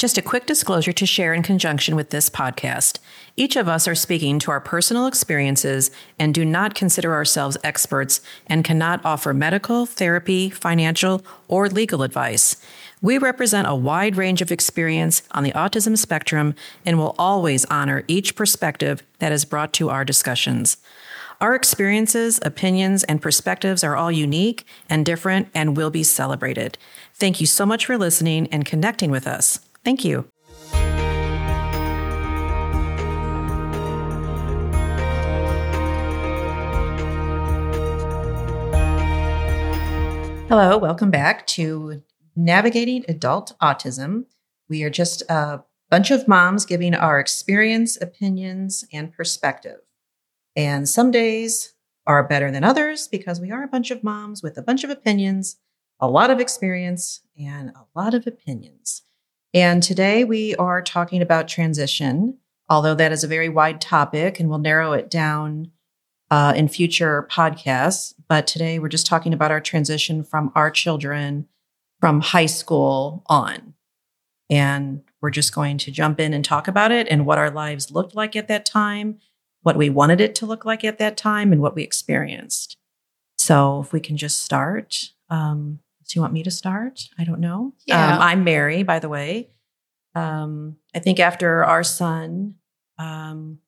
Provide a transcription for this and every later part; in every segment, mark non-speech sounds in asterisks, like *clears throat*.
Just a quick disclosure to share in conjunction with this podcast. Each of us are speaking to our personal experiences and do not consider ourselves experts and cannot offer medical, therapy, financial, or legal advice. We represent a wide range of experience on the autism spectrum and will always honor each perspective that is brought to our discussions. Our experiences, opinions, and perspectives are all unique and different and will be celebrated. Thank you so much for listening and connecting with us. Thank you. Hello, welcome back to Navigating Adult Autism. We are just a bunch of moms giving our experience, opinions, and perspective. And some days are better than others because we are a bunch of moms with a bunch of opinions, a lot of experience, and a lot of opinions. And today we are talking about transition, although that is a very wide topic and we'll narrow it down uh, in future podcasts. But today we're just talking about our transition from our children from high school on. And we're just going to jump in and talk about it and what our lives looked like at that time, what we wanted it to look like at that time, and what we experienced. So if we can just start. Um, do you want me to start? I don't know. Yeah. Um, I'm Mary, by the way. Um, I think after our son um,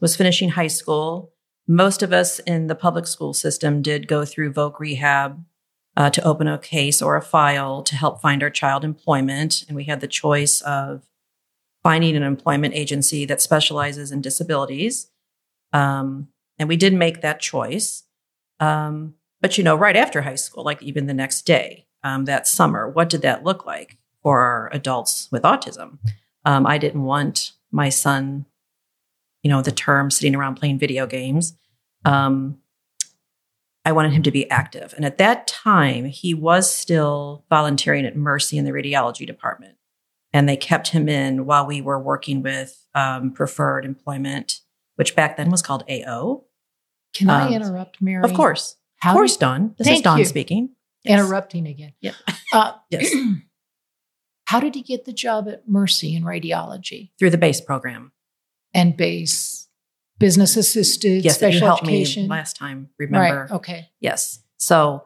was finishing high school, most of us in the public school system did go through voc rehab uh, to open a case or a file to help find our child employment. And we had the choice of finding an employment agency that specializes in disabilities. Um, and we did make that choice. Um, but you know, right after high school, like even the next day, um, that summer, what did that look like for our adults with autism? Um, I didn't want my son, you know, the term sitting around playing video games. Um, I wanted him to be active. And at that time, he was still volunteering at Mercy in the radiology department. And they kept him in while we were working with um, preferred employment, which back then was called AO. Can I Um, interrupt, Mary? Of course. How of course, did- Dawn. This is Dawn you. speaking. Yes. Interrupting again. Yep. Uh, *laughs* Yes. *clears throat* how did he get the job at Mercy in radiology Through the base program. and base business assisted Yes, that you special helped education? me last time. Remember? Right. Okay. Yes. So,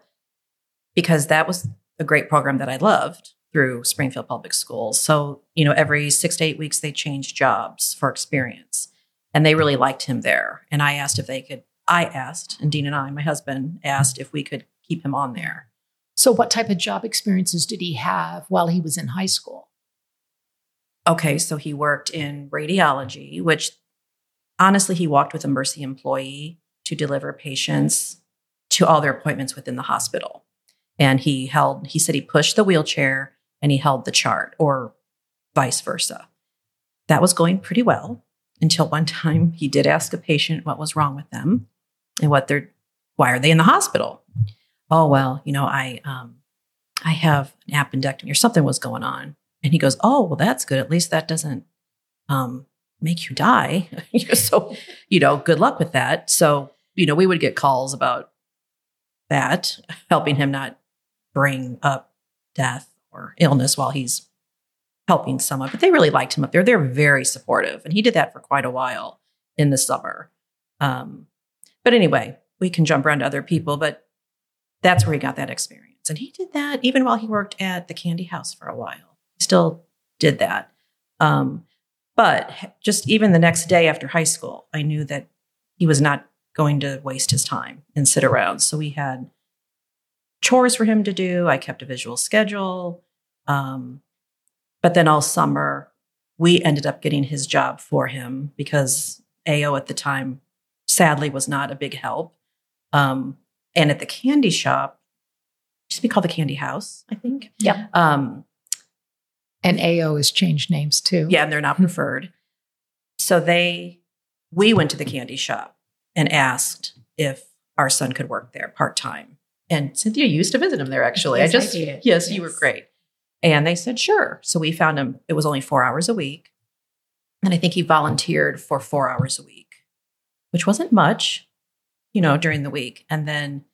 because that was a great program that I loved through Springfield Public Schools. So, you know, every six to eight weeks, they changed jobs for experience. And they really liked him there. And I asked if they could, I asked, and Dean and I, my husband, asked if we could keep him on there. So, what type of job experiences did he have while he was in high school? Okay, so he worked in radiology, which honestly, he walked with a Mercy employee to deliver patients to all their appointments within the hospital. And he held, he said he pushed the wheelchair and he held the chart, or vice versa. That was going pretty well until one *laughs* time he did ask a patient what was wrong with them and what they're, why are they in the hospital? Oh, well, you know, I, um, I have an appendectomy or something was going on. And he goes, Oh, well, that's good. At least that doesn't um, make you die. *laughs* so, you know, good luck with that. So, you know, we would get calls about that, helping him not bring up death or illness while he's helping someone. But they really liked him up there. They're very supportive. And he did that for quite a while in the summer. Um, but anyway, we can jump around to other people, but that's where he got that experience. And he did that even while he worked at the candy house for a while. He still did that. Um, but just even the next day after high school, I knew that he was not going to waste his time and sit around. So we had chores for him to do. I kept a visual schedule. Um, but then all summer, we ended up getting his job for him because AO at the time, sadly, was not a big help. Um, and at the candy shop, used to be called the Candy House, I think. Yeah. Um, And AO has changed names too. yeah, and they're not preferred. So they, we went to the candy shop and asked if our son could work there part time. And Cynthia used to visit him there actually. Yes, I I just, did. yes, you were great. And they said, sure. So we found him, it was only four hours a week. And I think he volunteered for four hours a week, which wasn't much, you know, during the week. And then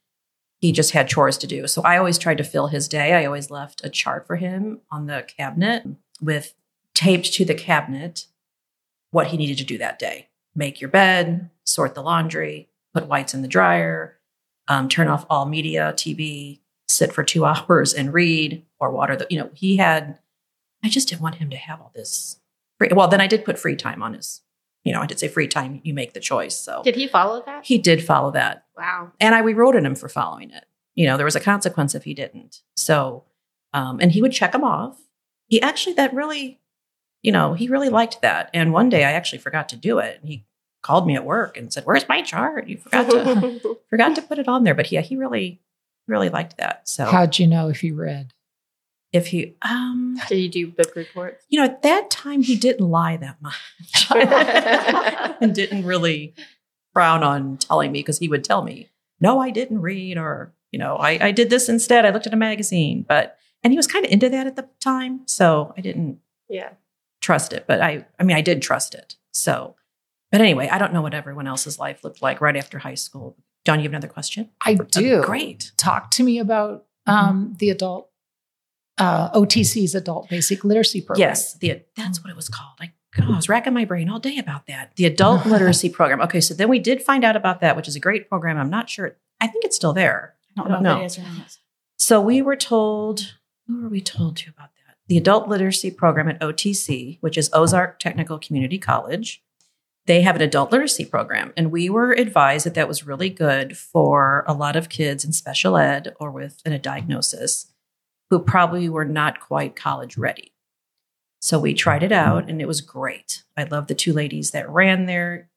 he just had chores to do. So I always tried to fill his day. I always left a chart for him on the cabinet with taped to the cabinet what he needed to do that day make your bed, sort the laundry, put whites in the dryer, um, turn off all media, TV, sit for two *laughs* hours and read or water the, you know, he had, I just didn't want him to have all this free. Well, then I did put free time on his, you know, I did say free time, you make the choice. So Did he follow that? he did follow that. wow. And I rewrote him for following it. You know, there was a consequence if he didn't. So, um, and he would check them off. He actually, that really, you know, he really liked that. And one day I actually forgot to do it. And he called me at work and said, Where's my chart? You forgot to *laughs* forgot to put it on there. But yeah, he really, really liked that. So How'd you know if he read? If he um Did you do book reports? you know, at that time he didn't lie that much. *laughs* and didn't really frown on telling me because he would tell me, no, I didn't read, or, you know, I, I did this instead. I looked at a magazine. But and he was kind of into that at the time. So I didn't yeah. trust it. But I I mean I did trust it. So but anyway, I don't know what everyone else's life looked like right after high school. Dawn, you have another question? I do. Great. Talk to me about um, the adult uh, OTC's adult basic literacy program. Yes, the that's what it was called. I, God, I was racking my brain all day about that. The adult *laughs* literacy program. Okay, so then we did find out about that, which is a great program. I'm not sure. I think it's still there. I don't know if it is or not. So we were told. Who were we told to about that? The adult literacy program at OTC, which is Ozark Technical Community College. They have an adult literacy program, and we were advised that that was really good for a lot of kids in special ed or with a diagnosis who probably were not quite college ready. So we tried it out and it was great. I love the two ladies that ran there,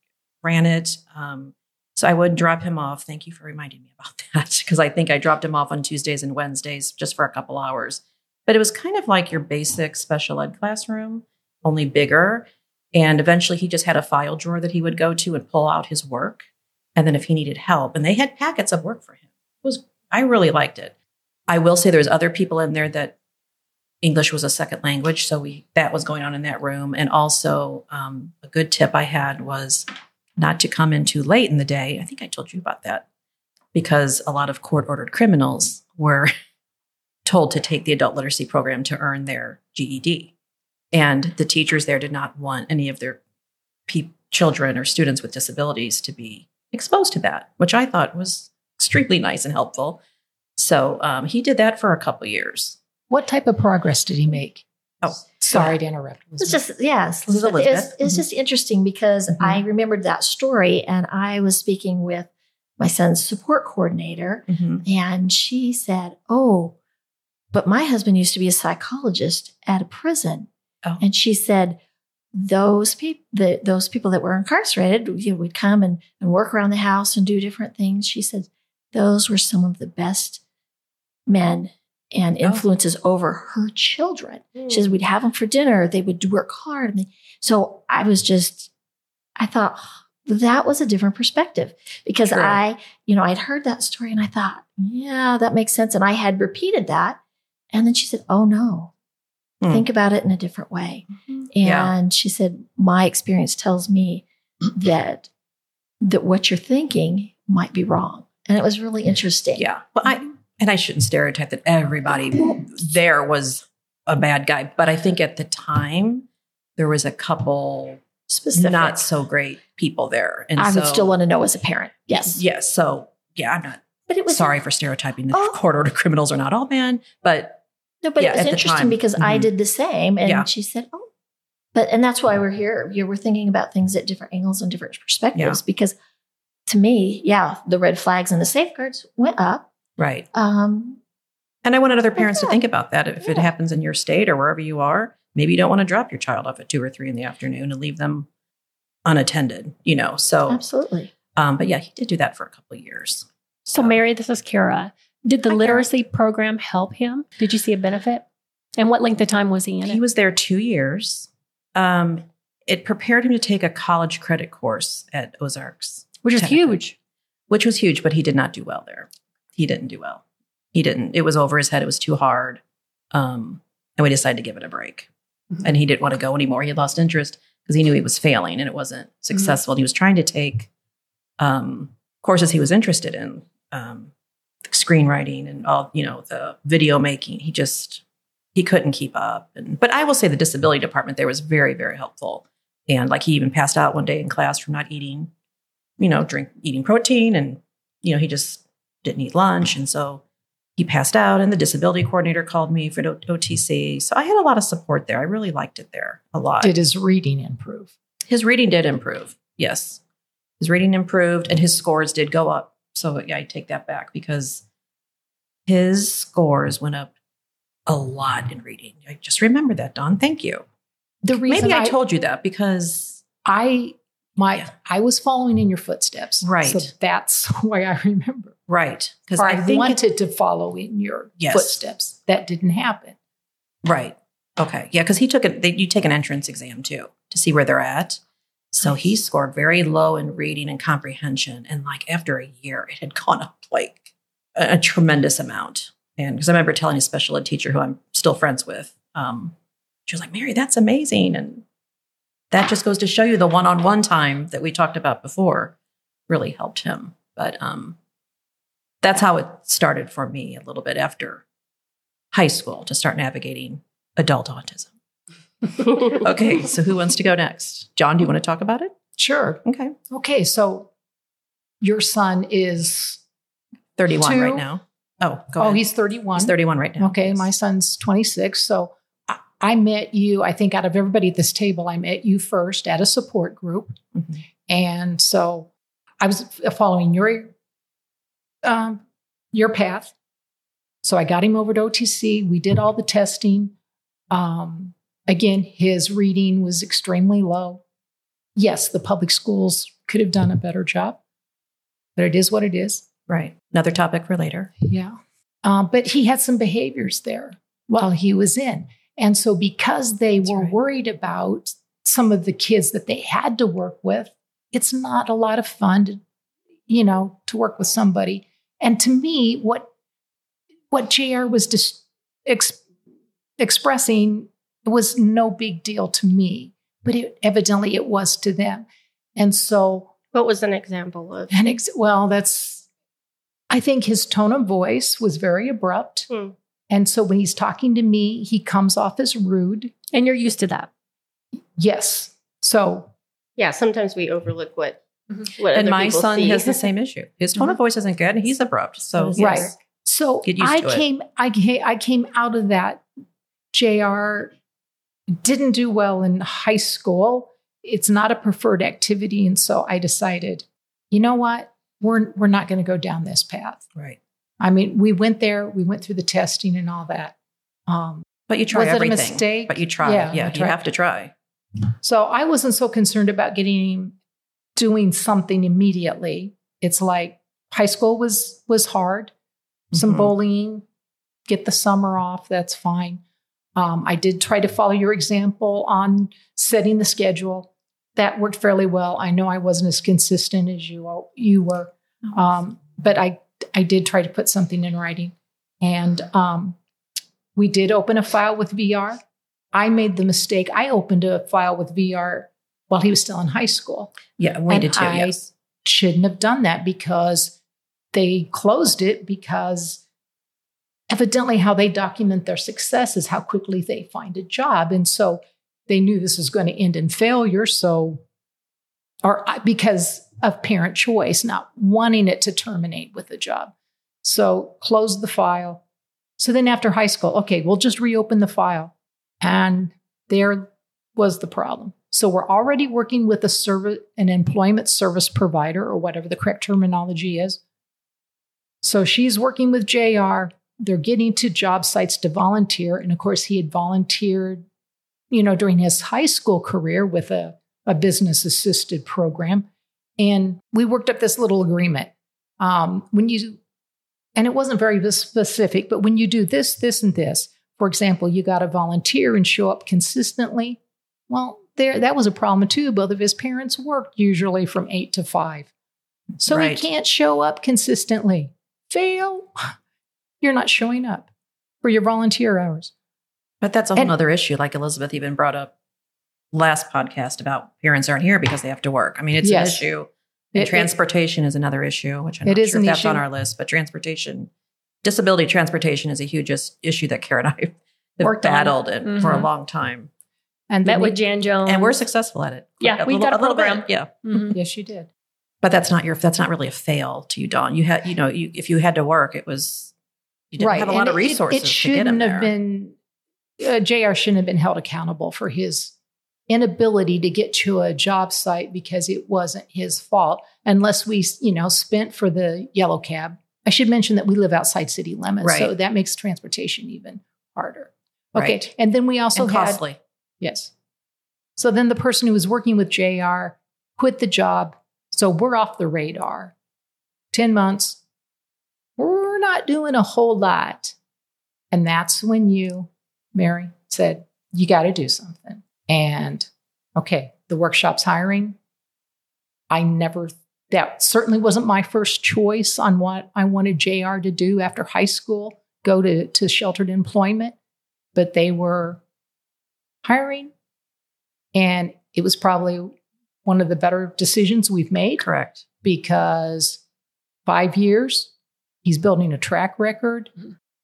ran it. Um, so I would drop him off. Thank you for reminding me about *laughs* that because I think I dropped him off on Tuesdays and Wednesdays just for a couple hours. But it was kind of like your basic special ed classroom, only bigger. And eventually he just had a file drawer that he would go to and pull out his work. And then if he needed help, and they had packets of work for him. It was I really liked it. I will say there's other people in there that English was a second language, so we that was going on in that room. And also, um, a good tip I had was not to come in too late in the day. I think I told you about that because a lot of court ordered criminals were *laughs* told to take the adult literacy program to earn their GED, and the teachers there did not want any of their pe- children or students with disabilities to be exposed to that, which I thought was extremely nice and helpful. So um, he did that for a couple years. What type of progress did he make? Oh, Sorry to interrupt. It's just yes. This is It's, Elizabeth. it's Mhm. just interesting because Mhm. I remembered that story, and I was speaking with my son's support coordinator, Mhm. and she said, "Oh, but my husband used to be a psychologist at a prison," Oh. and she said those people, the, those people that were incarcerated, you know, would come and, and work around the house and do different things. She said those were some of the best men and Oh. influences over her children. She says we'd have them for dinner. They would work hard. So I was just, I thought that was a different perspective because True. I, you know, I'd heard that story and I thought, yeah, that makes sense. And I had repeated that. And then she said, oh no, Hmm. think about it in a different way. And Yeah. she said, my experience tells me *clears throat* that, that what you're thinking might be wrong. And it was really interesting. Yeah. Well, I and I shouldn't stereotype that everybody there was a bad guy, but I think at the time there was a couple Specific. not so great people there, and I so, would still want to know as a parent. Yes. Yes. So yeah, I'm not But it was sorry for stereotyping. The Oh. court order criminals are not all bad, but No, but Yeah, it was interesting time. because I Mhm. did the same. And Yeah. she said, Oh, but, and that's why we're here. You we're thinking about things at different angles and different perspectives because to me, yeah, the red flags and the safeguards went up. Right. Um, And I wanted other parents to think about that. If it happens in your state or wherever you are, maybe you don't want to drop your child off at two or three in the afternoon and leave them unattended. You know. So, absolutely. um, but yeah, he did do that for a couple of years. So, Mary, this is Kara. Did the Hi, Kara. literacy program help him? Did you see a benefit? And what length of time was he in He it? was there two years. Um, it prepared him to take a college credit course at Ozarks, Which is huge. which was huge, but he did not do well there. He didn't do well. He didn't. It was over his head. It was too hard. Um, and we decided to give it a break. Mhm. And he didn't want to go anymore. He had lost interest because he knew he was failing and it wasn't successful. And he was trying to take um, courses he was interested in, um, screenwriting and all, you know, the video making. He just he couldn't keep up. And but I will say the disability department there was very, very helpful. And like he even passed out one day in class from not eating, you know, drink eating protein and you know, he just didn't eat lunch. And so he passed out and the disability coordinator called me for OTC. So I had a lot of support there. I really liked it there a lot. Did his reading improve? His reading did improve. Yes. His reading improved and his scores did go up. So yeah, I take that back because his scores went up a lot in reading. I just remember that, Dawn. Thank you. The reason Maybe I, told you that because I my Yeah. I was following in your footsteps. Right. So that's *laughs* why I remember. Right because I, I, it- wanted to follow in your Yes. footsteps. That didn't happen. right. Okay, yeah, because he took it. You take an entrance exam too to see where they're at. So he scored very low in reading and comprehension, and like after a year, it had gone up like a, a tremendous amount. And because I remember telling a special ed teacher who I'm still friends with, um, she was like, "Mary, that's amazing," and that just goes to show you the one-on-one time that we talked about before really helped him. But um, that's how it started for me a little bit after high school to start navigating adult autism. *laughs* Okay, so who wants to go next? John, do you want to talk about it? Sure. Okay. Okay. So your son is 31 Two. right now. Oh, go oh, ahead. he's 31. He's 31 right now. Okay, my son's 26. So I, I met you, I think out of everybody at this table, I met you first at a support group. Mhm. And so I was following your um, your path. So I got him over to OTC. We did all the testing. Um, again, his reading was extremely low. Yes, the public schools could have done a better job, but it is what it is. Right. Another topic for later. Yeah. Um, but he had some behaviors there while he was in. And so, because they That's were right. worried about some of the kids that they had to work with, it's not a lot of fun to, you know, to work with somebody. And to me, what what JR was dis- ex- expressing was no big deal to me, but it, evidently it was to them. And so, What was an example of? and ex- well, that's, I think his tone of voice was very abrupt. Hmm. And so when he's talking to me, he comes off as rude. And you're used to that. Yes. So, Yeah, sometimes we overlook what Mm-hmm. and my son see. has the same issue. His tone of voice isn't good and he's abrupt. So, Yes. Right. yes. so Get used I to came, I came, I came out of that. JR didn't do well in high school. It's not a preferred activity. And so I decided, you know what? We're, we're not going to go down this path. Right. I mean, we went there, we went through the testing and all that. Um, But you try Was it a everything. mistake? But you try. Yeah, Yeah, you have to try. So I wasn't so concerned about getting him doing something immediately. It's like high school was was hard. Some Mhm. bullying, get the summer off, that's fine. Um, I did try to follow your example on setting the schedule. That worked fairly well. I know I wasn't as consistent as you you were, um, but I I did try to put something in writing, and um, we did open a file with VR. I made the mistake. I opened a file with VR while he was still in high school. Yeah, we And did too. I- yes. Shouldn't have done that because they closed it because evidently how they document their success is how quickly they find a job. And so they knew this was going to end in failure. So, or uh, because of parent choice, not wanting it to terminate with a job. So closed the file. So then after high school, okay, we'll just reopen the file. And there was the problem. So we're already working with a service, an employment service provider, or whatever the correct terminology is. So she's working with JR. They're getting to job sites to volunteer. And of course, he had volunteered, you know, during his high school career with a, a business assisted program. And we worked up this little agreement. Um, when you, and it wasn't very specific, but when you do this, this, and this, for example, you got to volunteer and show up consistently. Well, there that was a problem too. Both of his parents worked usually from eight to five. So Right. he can't show up consistently. Fail. *sighs* You're not showing up for your volunteer hours. But that's a whole And- other issue, like Elizabeth even brought up last podcast about parents aren't here because they have to work. I mean, it's Yes. an issue. And It- transportation is another issue, which I'm It not is sure if that's issue. on our list, but transportation, disability transportation is a huge is- issue that Kara and I have *laughs* have Worked on. battled it for a Mhm. long time, And Met then with we- Jan Jones. and we're successful at it. Yeah, we little- got a little bit, program. Yeah, Mhm. Yes, you did. but that's not your. That's not really a fail to you, Dawn. You had, you know, you if you had to work, it was you didn't have a lot and of resources It, to get him shouldn't have there. been. Uh, Jr. shouldn't have been held accountable for his inability to get to a job site because it wasn't his fault, unless we, you know, spent for the yellow cab. I should mention that we live outside city limits, so that makes transportation even harder. Okay, Right. and then we also and had costly. Yes. So then the person who was working with JR quit the job. So we're off the radar. 10 months. We're not doing a whole lot. And that's when you, Mary, said, you got to do something. And okay, the workshop's hiring. I never, that certainly wasn't my first choice on what I wanted JR to do after high school, go to, to sheltered employment. But they were hiring. And it was probably one of the better decisions we've made Correct. because five years, he's building a track record,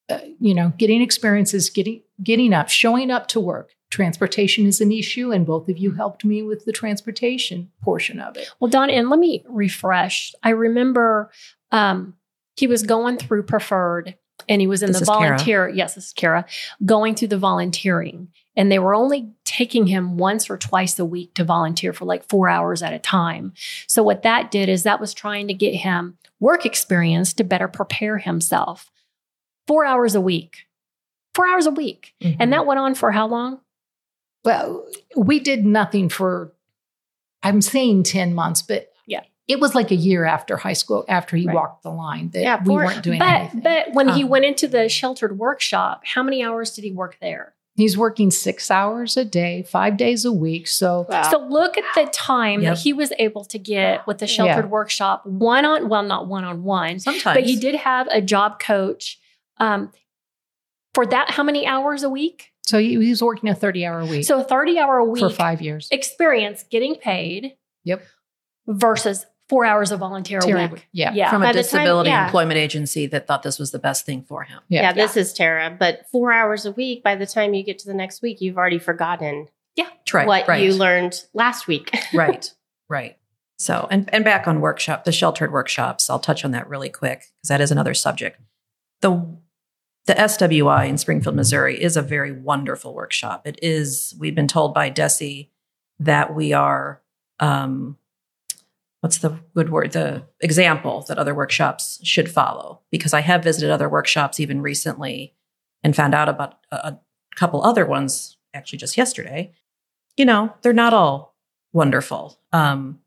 uh, you know, getting experiences, getting, getting up, showing up to work. Transportation is an issue, and both of you helped me with the transportation portion of it. Well, Dawn, and let me refresh. I remember um, he was going through preferred and he was in This the is Kara. volunteer. Yes, this is Kara going through the volunteering. And they were only taking him once or twice a week to volunteer for like four hours at a time. So, what that did is that was trying to get him work experience to better prepare himself. Four hours a week. Four hours a week. Mm-hmm. And that went on for how long? Well, we did nothing for, I'm saying 10 months, but Yeah. it was like a year after high school, after he Right. walked the line that Yeah, we weren't doing But anything. but when he Um, went into the sheltered workshop, how many hours did he work there? He's working six hours a day, five days a week. So Wow. So look at the time Yep. that he was able to get with the sheltered Yeah. workshop one on well, not one on one, Sometimes, but he did have a job coach. Um, for that, how many hours a week? So he, he was working a 30 hour week So a 30 hour a week for five years. experience getting paid. Yep. Versus four hours of volunteer a Terry- week. Yeah. Yeah. from By a the time- disability yeah. employment agency that thought this was the best thing for him. Yeah. yeah, this is Tara. But four hours a week, by the time you get to the next week, you've already forgotten Right. what right. you learned last week. *laughs* right right so and, and back on workshop the sheltered workshops i'll touch on that really quick because that is another subject the the swi in springfield missouri is a very wonderful workshop it is we've been told by DESE that we are um what's the good word the example that other workshops should follow because i have visited other workshops even recently and found out about a, a couple other ones actually just yesterday you know they're not all wonderful. Um,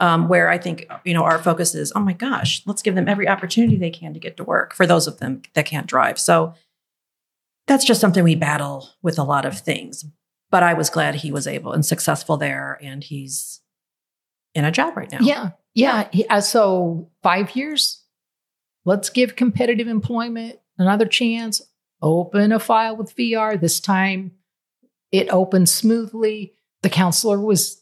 um, where I think you know our focus is, oh my gosh, let's give them every opportunity they can to get to work for those of them that can't drive. So that's just something we battle with a lot of things. But I was glad he was able and successful there, and he's in a job right now. Yeah. Yeah. He- uh, so five years. Let's give competitive employment another chance. Open a file with VR. This time it opened smoothly. The counselor was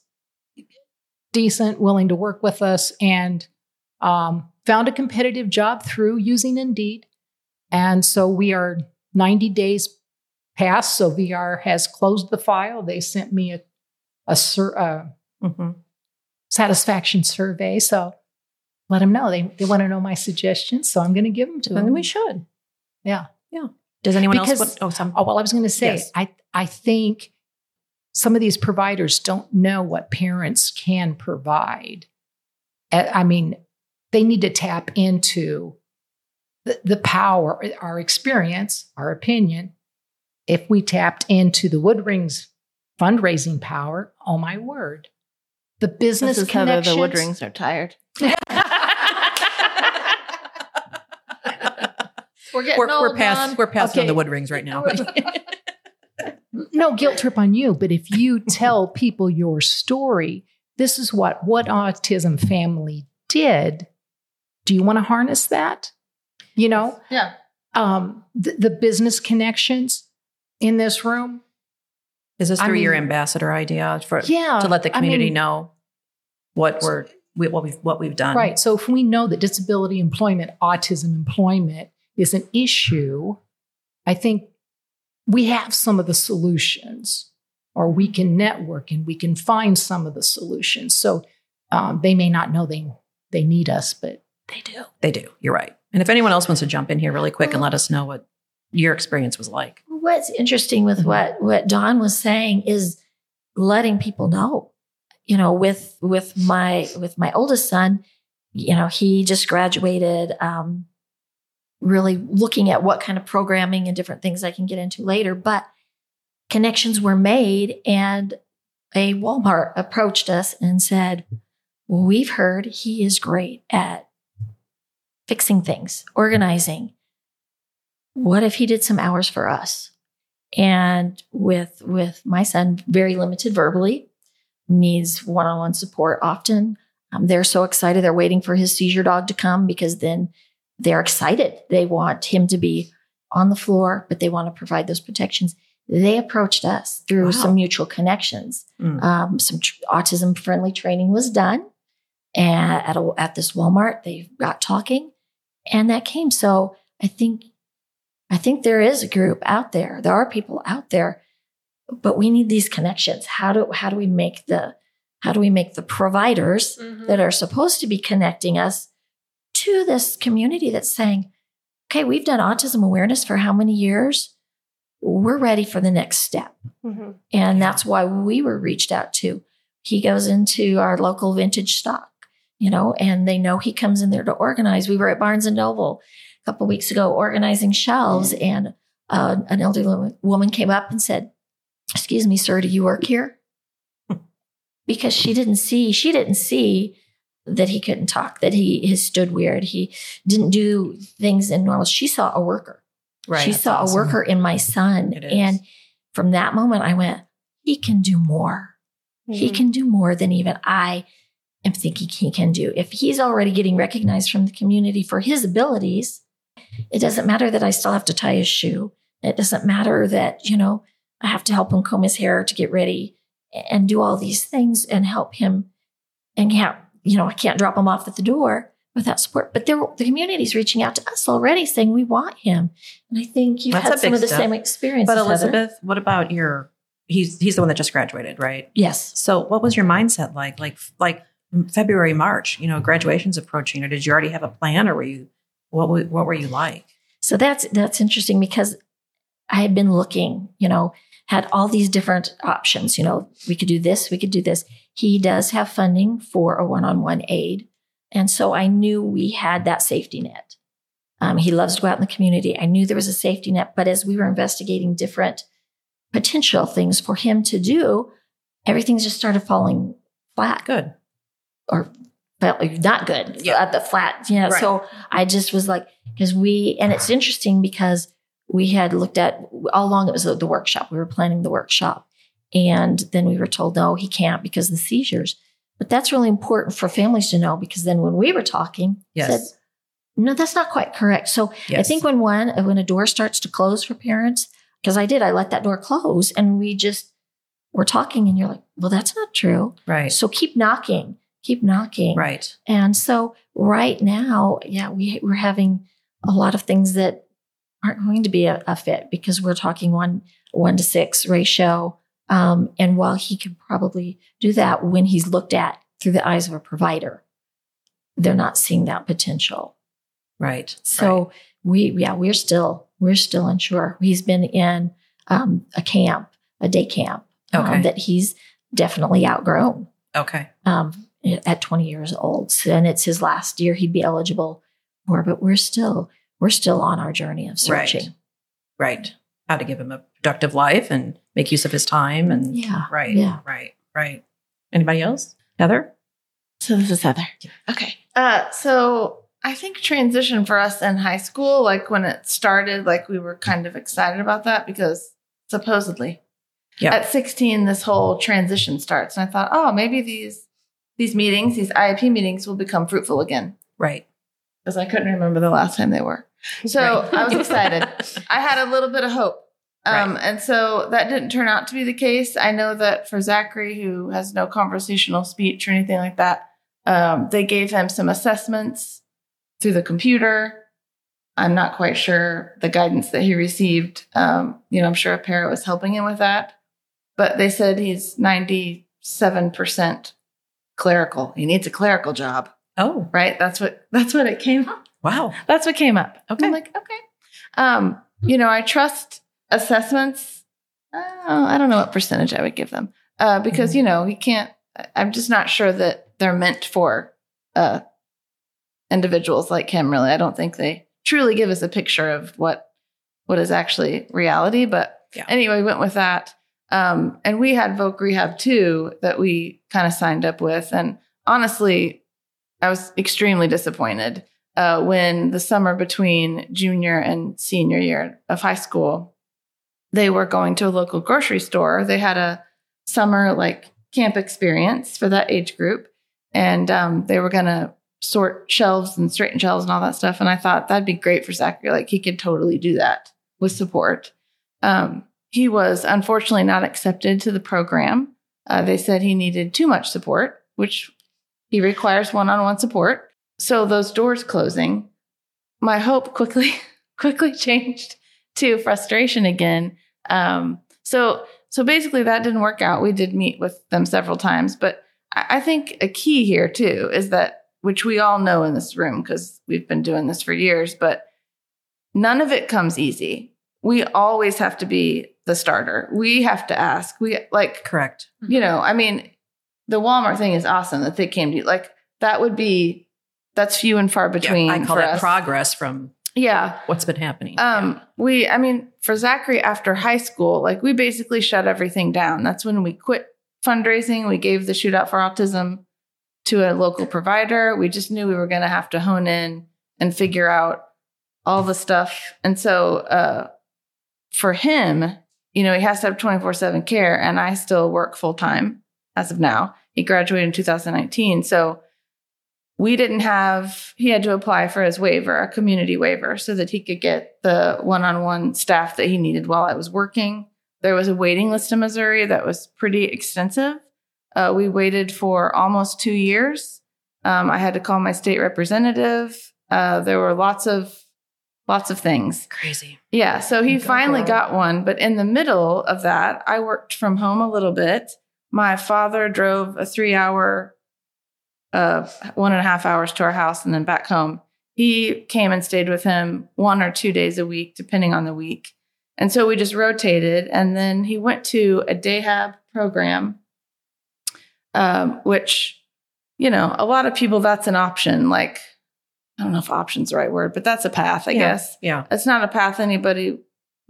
decent, willing to work with us, and um, found a competitive job through using Indeed. And so we are 90 days past. So VR has closed the file. They sent me a, a sur- uh, Mhm. Satisfaction survey. So let them know. They, they want to know my suggestions. So I'm going to give them to them. and we should. Yeah. yeah. Does anyone Because- else? Want, oh, some. Oh, well, I was going to say, Yes. I, I think some of these providers don't know what parents can provide. I mean, they need to tap into the, the power, our experience, our opinion. If we tapped into the Woodrings fundraising power, oh my word. The business This is Heather. The wood connections- rings are tired. *laughs* We're getting we're, we're past Mom. we're passing on the Woodrings right now. *laughs* no guilt trip on you, but if you tell people your story, this is what what autism family did. Do you want to harness that? You know, Yeah. um, the, the business connections in this room. Is this I through your ambassador idea for Yeah, to let the I community mean, know what we're we, what we've what we've done? Right. So if we know that disability employment, autism employment is an issue, I think we have some of the solutions, or we can network and we can find some of the solutions. So um, they may not know they they need us, but they do. They do. You're right. And if anyone else wants to jump in here really quick and let us know what your experience was like. What's interesting with what what Dawn was saying is letting people know. You know, with with my with my oldest son, you know, he just graduated. Um, really looking at what kind of programming and different things I can get into later, but connections were made, and a Walmart approached us and said, well, "We've heard he is great at fixing things, organizing. What if he did some hours for us?" And with with my son, very limited verbally, needs one-on-one support often. Um, they're so excited. They're waiting for his seizure dog to come because then they're excited. They want him to be on the floor, but they want to provide those protections. They approached us through Wow. some mutual connections. Mm. Um, some tr- autism friendly training was done and at, a, at this Walmart. They got talking and that came. So I think, I think there is a group out there. There are people out there, but we need these connections. How do, how do we make the, how do we make the providers that are supposed to be connecting us to this community that's saying, okay, we've done autism awareness for how many years? We're ready for the next step. Mhm. And that's why we were reached out to. He goes into our local vintage stock, you know, and they know he comes in there to organize. We were at Barnes and Noble a couple weeks ago organizing shelves, and uh, an elderly woman came up and said, Excuse me, sir, do you work here? *laughs* because she didn't see, she didn't see that he couldn't talk, that he, he stood weird. He didn't do things in normal. She saw a worker. Right. she saw awesome. a worker in my son. And from that moment, I went, he can do more. He Mhm. can do more than even I am thinking he can do. If he's already getting recognized from the community for his abilities, it doesn't matter that I still have to tie his shoe. It doesn't matter that, you know, I have to help him comb his hair to get ready and do all these things and help him. And can't, you know, I can't drop him off at the door without support. But there, the community's reaching out to us already saying we want him. And I think you've That's had some of the step. same experience. But Heather. Elizabeth, what about your? He's he's the one that just graduated, right? Yes. So what was your mindset like? Like like February, March, you know, graduation's approaching, or did you already have a plan, or were you what were, what were you like? So that's that's interesting because I had been looking, you know, had all these different options. You know, we could do this, we could do this. He does have funding for a one-on-one aid, and so I knew we had that safety net. Um, he loves to go out in the community. I knew there was a safety net, but as we were investigating different potential things for him to do, everything just started falling flat Good. or felt not good Yeah. at the flat. Yeah. Right. So I just was like, because we, and it's interesting because we had looked at all along it was the, the workshop. We were planning the workshop. And then we were told, no, he can't because of the seizures. But that's really important for families to know because then when we were talking, Yes. said, no, that's not quite correct. So I think when one, when a door starts to close for parents, because I did, I let that door close and we just were talking and you're like, well, that's not true. right. So keep knocking, keep knocking. Right. And so right now, yeah, we, we're having a lot of things that aren't going to be a, a fit because we're talking one one to six ratio. Um, and while he can probably do that when he's looked at through the eyes of a provider, they're not seeing that potential. Right. So we, yeah, we're still we're still unsure. He's been in um, a camp, a day camp, um, that he's definitely outgrown okay. um, at 20 years old. And it's his last year he'd be eligible for, but we're still, we're still on our journey of Right. searching. Right. How to give him a productive life and make use of his time and Yeah. right. Yeah. Right. Right. Anybody else? Heather? So this is Heather. Okay. Uh, so I think transition for us in high school, like when it started, like we were kind of excited about that because supposedly Yeah. at 16, this whole transition starts. And I thought, oh, maybe these, these meetings, these IEP meetings will become fruitful again Right. because I couldn't remember the last time they were. So Right. I was excited. *laughs* I had a little bit of hope. Um, Right. And so that didn't turn out to be the case. I know that for Zachary, who has no conversational speech or anything like that, um, they gave him some assessments through the computer. I'm not quite sure the guidance that he received. Um, you know, I'm sure a para was helping him with that, but they said he's 97% clerical. He needs a clerical job, Oh, right? That's what that's what it came up. wow. That's what came up. Okay. I'm like, okay. Um, you know, I trust assessments. Uh, I don't know what percentage I would give them uh, because you know you can't. I'm just not sure that they're meant for uh, individuals like him. Really, I don't think they truly give us a picture of what what is actually reality. But Yeah. anyway, went with that. Um, and we had Voc Rehab too that we kind of signed up with. And honestly, I was extremely disappointed uh, when the summer between junior and senior year of high school, they were going to a local grocery store. They had a summer like camp experience for that age group, and um, they were going to sort shelves and straighten shelves and all that stuff. And I thought that'd be great for Zachary. Like he could totally do that with support. Um, he was unfortunately not accepted to the program. Uh, they said he needed too much support, which he requires one-on-one support. So those doors closing, my hope quickly *laughs* quickly changed to frustration again. Um, so so basically that didn't work out. We did meet with them several times, but I, I think a key here too is that which we all know in this room because we've been doing this for years, but none of it comes easy. We always have to be the starter. We have to ask. We like Correct. you know, I mean, the Walmart thing is awesome that they came to you. Like that would be that's few and far between. Yeah, I call for that us. progress from Yeah. what's been happening. Um, we I mean, for Zachary after high school, like we basically shut everything down. That's when we quit fundraising. We gave the shootout for autism to a local provider. We just knew we were gonna have to hone in and figure out all the stuff. And so uh for him, you know, he has to have 24 7 care, and I still work full time as of now. He graduated in 2019. So we didn't have, he had to apply for his waiver, a community waiver, so that he could get the one on one staff that he needed while I was working. There was a waiting list in Missouri that was pretty extensive. Uh, we waited for almost two years. Um, I had to call my state representative. Uh, there were lots of lots of things. Crazy. Yeah, so he Go finally girl. got one, but in the middle of that, I worked from home a little bit. My father drove a three hour, uh, one and a half hours to our house and then back home. He came and stayed with him one or two days a week, depending on the week. And so we just rotated. And then he went to a Dayhab program, um, which, you know, a lot of people, that's an option. Like, I don't know if option's the right word, but that's a path, I Yeah. guess Yeah. it's not a path anybody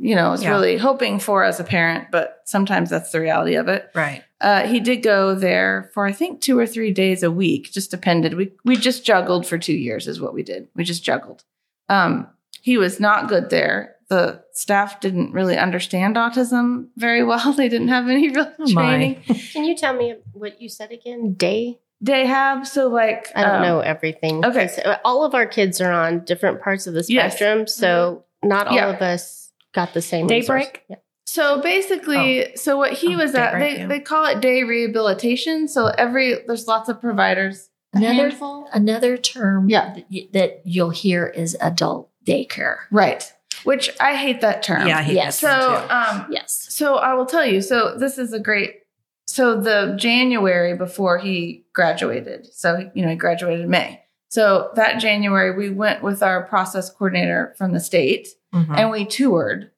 you know is Yeah. really hoping for as a parent but sometimes that's the reality of it Right. uh, he did go there for i think two or three days a week just depended we, we just juggled for two years is what we did we just juggled um, he was not good there the staff didn't really understand autism very *laughs* well they didn't have any real Oh, training Can you tell me what you said again? Day? They have so like I don't um, know everything. Okay, uh, All of our kids are on different parts of the Yes. spectrum, so not all Yeah. of us got the same Daybreak? Yeah. So basically, so what he Oh, was at, daybreak, they, yeah. they call it day rehabilitation. So every there's lots of providers. Another another term Yeah. that, y- that you'll hear is adult daycare. right? Which I hate that term. Yeah, I hate Yes. that So too. um, Yes. so I will tell you. So this is a great. So the January before he graduated. So you know he graduated in May. So that January we went with our process coordinator from the state. Mhm. and we toured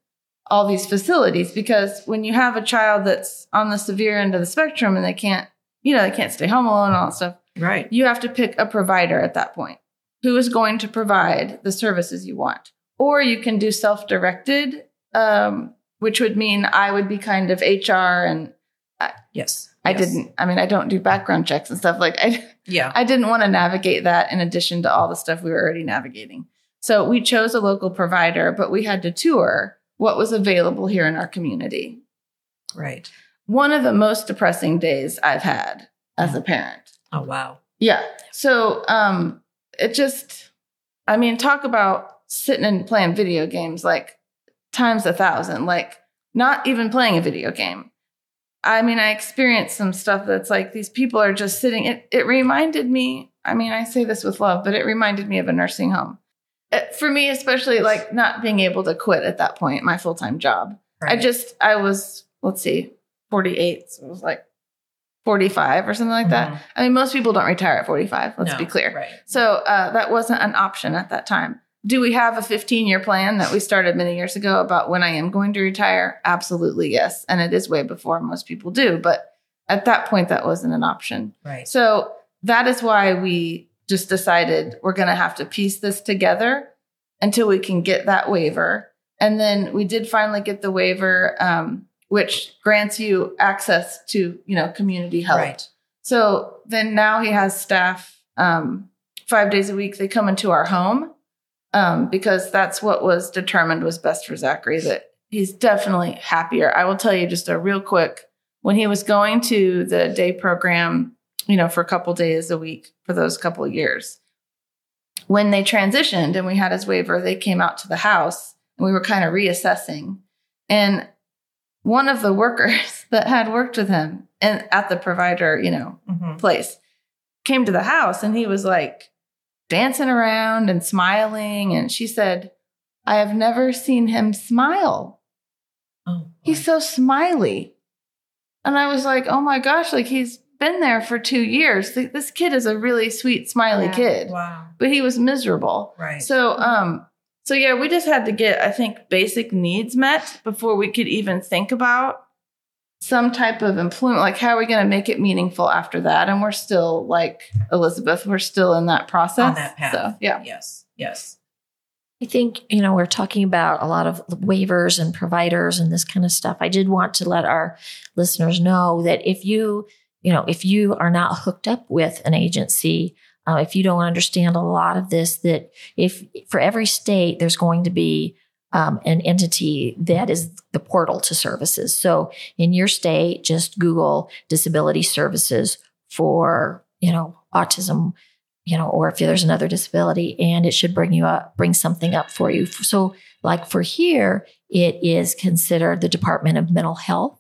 all these facilities because when you have a child that's on the severe end of the spectrum and they can't, you know, they can't stay home alone and all that stuff, right. you have to pick a provider at that point who is going to provide the services you want. Or you can do self directed, um, which would mean I would be kind of HR and Yes. I Yes. didn't, I mean, I don't do background checks and stuff like I, Yeah. I didn't want to navigate that in addition to all the stuff we were already navigating. So we chose a local provider, but we had to tour what was available here in our community. Right. One of the most depressing days I've had as a parent. Oh wow. Yeah. So um it just I mean, talk about sitting and playing video games like times a thousand, like not even playing a video game. I mean, I experienced some stuff that's like these people are just sitting. It it reminded me, I mean, I say this with love, but it reminded me of a nursing home. uh, for me, especially like not being able to quit at that point, my full time job. I just, I was, let's see, 48. So it was like 45 or something like that. Mhm. I mean, most people don't retire at 45, let's No, be clear. Right. So uh, that wasn't an option at that time. Do we have a 15 year plan that we started many years ago about when I am going to retire? Absolutely, yes. And it is way before most people do. But at that point, that wasn't an option. Right. So that is why we just decided we're going to have to piece this together until we can get that waiver. And then we did finally get the waiver, um, which grants you access to, you know, community health. Right. So then now he has staff um, five days a week. They come into our home um, because that's what was determined was best for Zachary. That he's definitely happier. I will tell you just a real quick when he was going to the day program, you know, for a couple days a week for those couple of years. When they transitioned and we had his waiver, they came out to the house and we were kind of reassessing. And one of the workers *laughs* that had worked with him and at the provider, you know, Mhm. place came to the house and he was like dancing around and smiling. And she said, I have never seen him smile. Oh, He's so smiley. And I was like, oh my gosh, like he's been there for two years. This kid is a really sweet, smiley Yeah. kid, wow. but he was miserable. Right. So, um, so yeah, we just had to get, I think, basic needs met before we could even think about some type of employment. Like, how are we going to make it meaningful after that? And we're still, like Elizabeth, we're still in that process. on that path. So, yeah. Yes. Yes. I think, you know, we're talking about a lot of waivers and providers and this kind of stuff. I did want to let our listeners know that if you, you know, if you are not hooked up with an agency, uh, if you don't understand a lot of this, that if for every state, there's going to be um, an entity that is the portal to services. So in your state, just Google disability services for, you know, autism, you know, or if there's another disability and it should bring you up, bring something up for you. So like for here, it is considered the Department of Mental Health.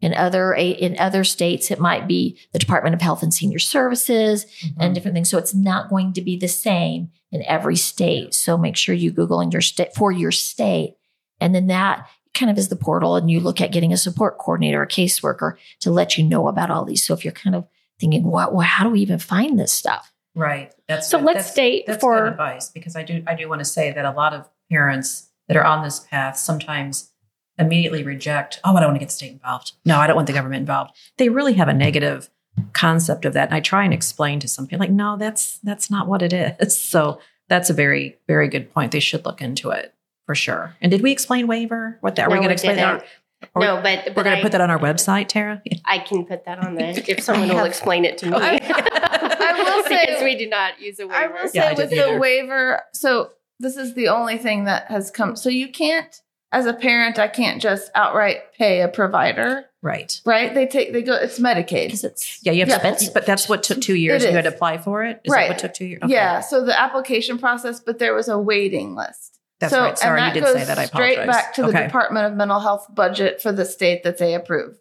In other, in other states, it might be the Department of Health and Senior Services Mm-hmm. and different things. So it's not going to be the same in every state. So make sure you Google in your state for your state. And then that kind of is the portal and you look at getting a support coordinator, a caseworker to let you know about all these. So if you're kind of thinking, what, well, how do we even find this stuff? Right. That's So good. let's That's- state that's for- advice because I do I do want to say that a lot of parents that are on this path sometimes immediately reject, oh, I don't want to get the state involved. No, I don't want the government involved. They really have a negative concept of that. And I try and explain to some people like, no, that's that's not what it is. *laughs* So that's a very, very good point. They should look into it for sure. And did we explain waiver? What that are we No, going to we explain that? didn't. Or- no, but, We're going to put that on our website, Tara. *laughs* I can put that on there if *laughs* someone I will explain it to me. I will say- because we do not use a I waiver. will say Yeah, I with didn't the waiver, so this is the only thing that has come. So you can't, as a parent, I can't just outright pay a provider, Right. right? They take, they go, it's Medicaid. Because it's Yeah, you have Yeah. to, but that's what took two years. You had to apply for it. Is Right. that what took two years? Okay. Yeah. So the application process, but there was a waiting list. That's so, right. Sorry, and you that did say that. I apologize. straight apologize. back to the Okay. Department of Mental Health budget for the state that they approve.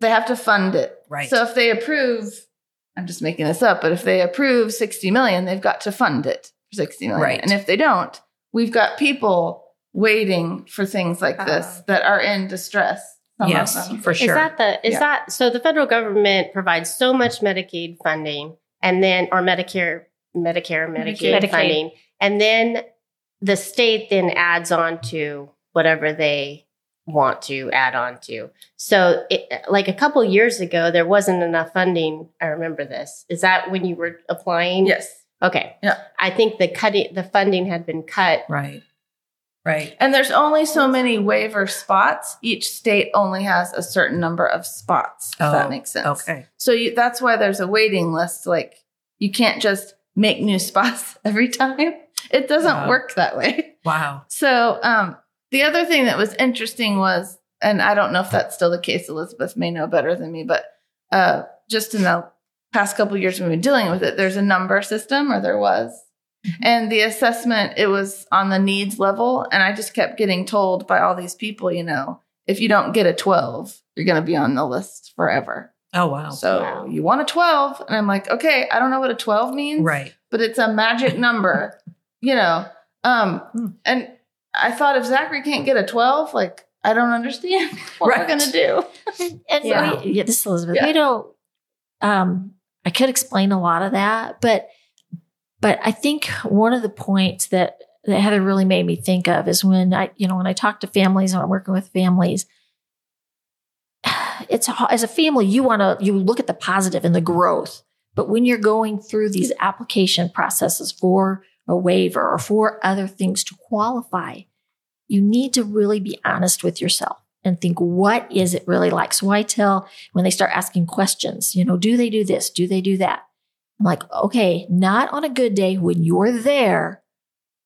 They have to fund it. Right. So if they approve, I'm just making this up, but if they approve 60 million, they've got to fund it for 60 million. Right. And if they don't, we've got people waiting for things like this Ah. that are in distress. Some yes, them. for sure. Is that the is Yeah. that so the federal government provides so much Medicaid funding and then or Medicare Medicare Medicaid, Medicaid. funding and then the state then adds on to whatever they want to add on to. So it, like a couple years ago there wasn't enough funding. I remember this. Is that when you were applying? Yes. Okay. Yeah. I think the cutting the funding had been cut. right. Right. And there's only so many waiver spots. Each state only has a certain number of spots, if Oh, that makes sense. Okay. So you, that's why there's a waiting list. Like you can't just make new *laughs* spots every time. It doesn't Wow. work that way. Wow. So um, the other thing that was interesting was, and I don't know if that's still the case. Elizabeth may know better than me, but uh, just in the past couple of years we've been dealing with it, there's a number system, or there was, and the assessment it was on the needs level, and I just kept getting told by all these people, you know, if you don't get a 12, you're going to be on the list forever. Oh wow. So Wow. you want a 12, and I'm like, okay, I don't know what a 12 means, right. but it's a magic number, *laughs* you know. Um, Hmm. and I thought if Zachary can't get a 12, like, I don't understand *laughs* what Right. we're going to do. And, *laughs* and Yeah. we, yeah, this is Elizabeth. Yeah. We don't. Um, I could explain a lot of that, but but I think one of the points that that Heather really made me think of is when I, you know, when I talk to families, and I'm working with families, it's as a family you want to you look at the positive and the growth, but when you're going through these application processes for a waiver or for other things to qualify, you need to really be honest with yourself and think, what is it really like? So I tell when they start asking questions, you know, do they do this? Do they do that? I'm like, okay, not on a good day when you're there.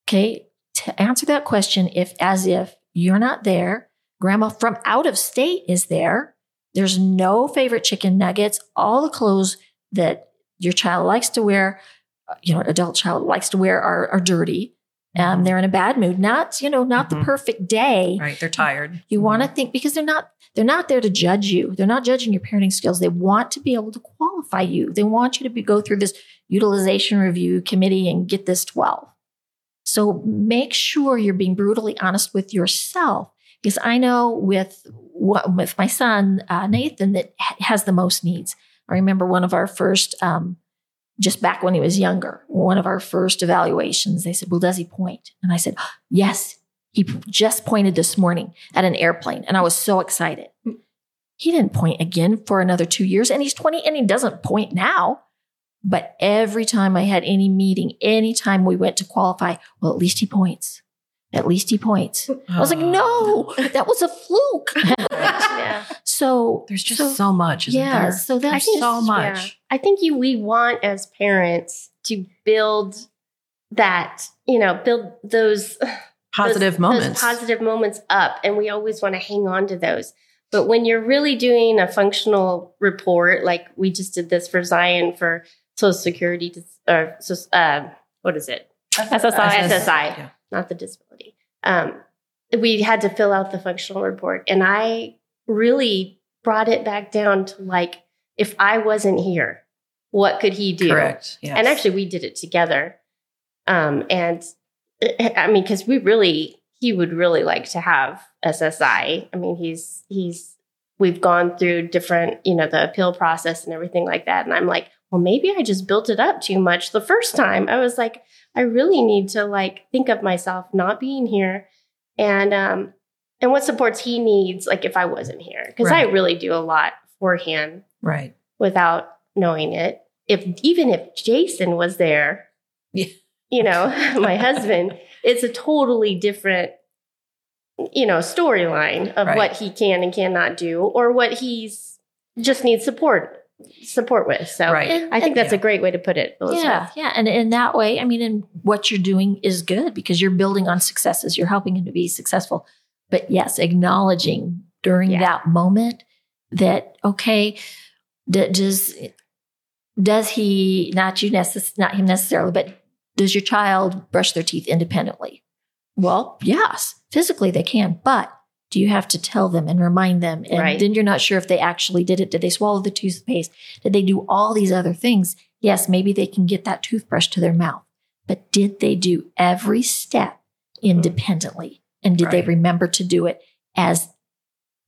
Okay. To answer that question, if as if you're not there, grandma from out of state is there. There's no favorite chicken nuggets. All the clothes that your child likes to wear, uh, you know, adult child likes to wear are, are dirty. Um, they're in a bad mood. Not, you know, not the Mhm. perfect day. Right. They're tired. You want to think because they're not they're not there to judge you. They're not judging your parenting skills. They want to be able to qualify you. They want you to be, go through this utilization review committee and get this 12. So make sure you're being brutally honest with yourself because I know with what with my son uh, Nathan that has the most needs. I remember one of our first um, just back when he was younger, one of our first evaluations, they said, Well, does he point? And I said, Yes, he just pointed this morning at an airplane. And I was so excited. Hmm. He didn't point again for another two years, and he's 20 and he doesn't point now. But every time I had any meeting, anytime we went to qualify, well, at least he points. At least he points. I was like, no, ah. that was a fluke. yeah. *laughs* so There's just so- so much, isn't yeah, there? so that's think so just- much. Yeah. I think you we want as parents to build that, you know, build those *sighs* Positive those- moments. Those positive moments up. And we always want to hang on to those. But when you're really doing a functional report, like we just did this for Zion for Social Security, dis- or uh, what is it? SSI. SSI. Yeah. not the disability. Um, we had to fill out the functional report, and I really brought it back down to like, if I wasn't here, what could he do? Correct. Yes. And actually, we did it together. Um, and I mean, because we really, he would really like to have SSI. I mean, he's he's we've gone through different, you know, the appeal process and everything like that. And I'm like, well, maybe I just built it up too much the first time. I was like, I really need to like think of myself not being here and um and what supports he needs, like if I wasn't here. Because I really do a lot for him right. without knowing it. If even if Jason was there, Yeah. you know, *laughs* my husband, it's a totally different, you know, storyline of Right. what he can and cannot do, or what he's just needs support support with. So Right. And- I think that's a great way to put it. Elizabeth. Yeah, yeah. And in that way, I mean, and what you're doing is good because you're building on successes. You're helping him to be successful. But yes, acknowledging during Yeah. that moment that, okay, d- does does he not you necess- not him necessarily, but does your child brush their teeth independently? Well, yes, physically they can, but do you have to tell them and remind them? And Right. then you're not sure if they actually did it. Did they swallow the toothpaste? Did they do all these other things? Yes, maybe they can get that toothbrush to their mouth, but did they do every step hmm. independently? And did they remember to do it as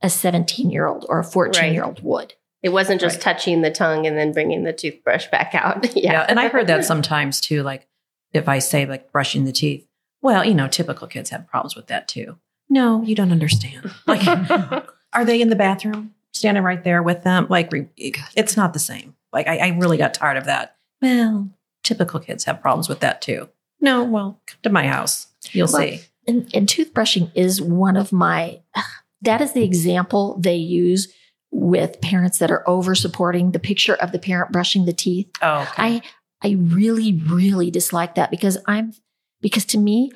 a 17 year old or a 14 year old would? It wasn't just Right. touching the tongue and then bringing the toothbrush back out. *laughs* yeah. Yeah. And I heard that sometimes too. Like if I say like brushing the teeth, well, you know, typical kids have problems with that too. No, you don't understand. *laughs* Like, are they in the bathroom standing right there with them? Like, it's not the same. Like, I, I really got tired of that. Well, typical kids have problems with that too. No, well, come to my house. You'll Well, see. And, and toothbrushing is one of my, *sighs* that is the example they use with parents that are over supporting the picture of the parent brushing the teeth. Oh, okay. I I really really dislike that because I'm because to me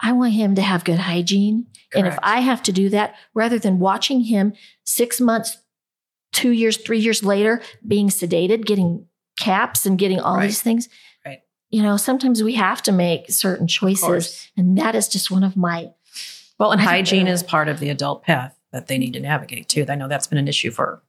I want him to have good hygiene and if I have to do that rather than watching him 6 months 2 years 3 years later being sedated getting caps and getting all Right. these things Right. you know sometimes we have to make certain choices and that is just one of my Well, and hygiene is part of the adult path that they need to navigate too. I know that's been an issue for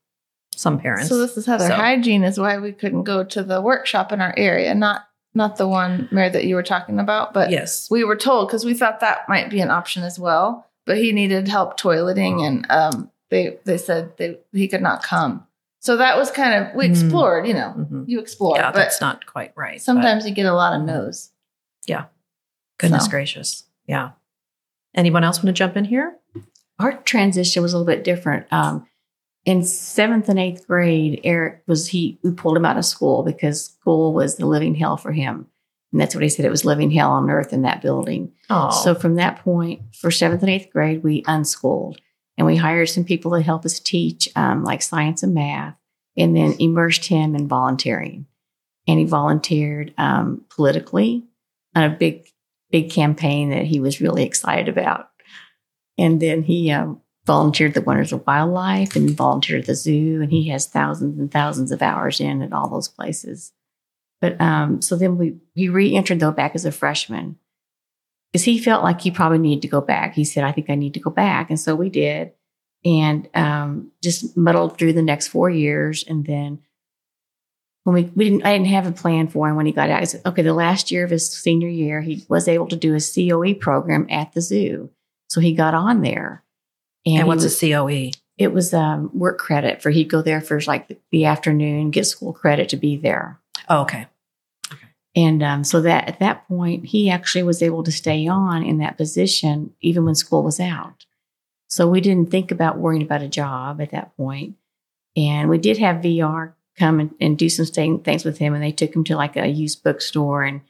some parents. So this is Heather. So- Hygiene is why we couldn't go to the workshop in our area. Not not the one Mary that you were talking about, but yes. we were told because we thought that might be an option as well. But he needed help toileting, and um, they they said they, he could not come. So that was kind of we Hmm. explored. You know, Mhm. you explore, Yeah, that's not quite right. sometimes you get a lot of no's. Yeah. Goodness so. gracious. Yeah. Anyone else want to jump in here? Our transition was a little bit different. Um, in seventh and eighth grade, Eric was he. We pulled him out of school because school was the living hell for him, and that's what he said. It was living hell on earth in that building. Oh, So from that point, for seventh and eighth grade, we unschooled and we hired some people to help us teach, um, like science and math, and then immersed him in volunteering. And he volunteered um, politically on a big, big campaign that he was really excited about. And then he um, volunteered at the Wonders of Wildlife and volunteered at the zoo, and he has thousands and thousands of hours in at all those places. But um, so then we he re-entered though back as a freshman because he felt like he probably needed to go back. He said, I think I need to go back. And so we did and um, just muddled through the next four years. And then when we, we didn't, I didn't have a plan for him when he got out. I said, okay, the last year of his senior year, he was able to do a COE program at the zoo. So he got on there. and he what's was- a COE? it was um, work credit for he'd go there for like the, afternoon, get school credit to be there. Oh, okay. And um, so that at that point, he actually was able to stay on in that position even when school was out. So we didn't think about worrying about a job at that point. And we did have VR come and, and do some thing, things with him. And they took him to like a used bookstore and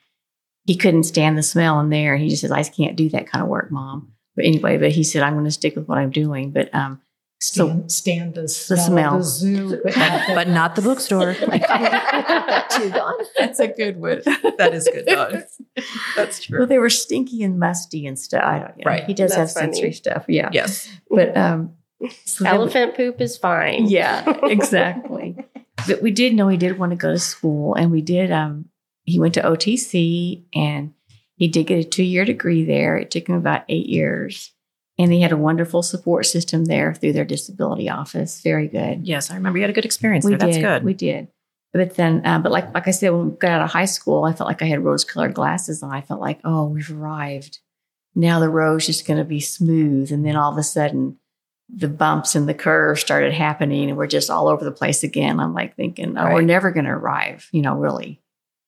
he couldn't stand the smell in there. And He just says, I just can't do that kind of work, mom. But anyway, but he said, I'm going to stick with what I'm doing. But um, so Stand, stand the smell, smell. the zoo, but not the, But not the bookstore. *laughs* too, Dawn. That's a good one. that is good, Dawn. *laughs* That's true. well, they were stinky and musty and stuff. I don't know. Right. He does have funny. sensory stuff. Yeah. Yes. But um, so then- Elephant poop is fine. Yeah, exactly. *laughs* but we did know he did want to go to school, and we did. Um, he went to OTC, and he did get a two-year degree there. It took him about eight years, and he had a wonderful support system there through their disability office. Very good. Yes, I remember you had a good experience we there. That's did. good. We did. But then, uh, but like like I said, when we got out of high school, I felt like I had rose-colored glasses on. I felt like, oh, we've arrived. Now the road's just going to be smooth, and then all of a sudden, the bumps and the curves started happening, and we're just all over the place again. I'm like thinking, oh, we're never going to arrive. You know, really.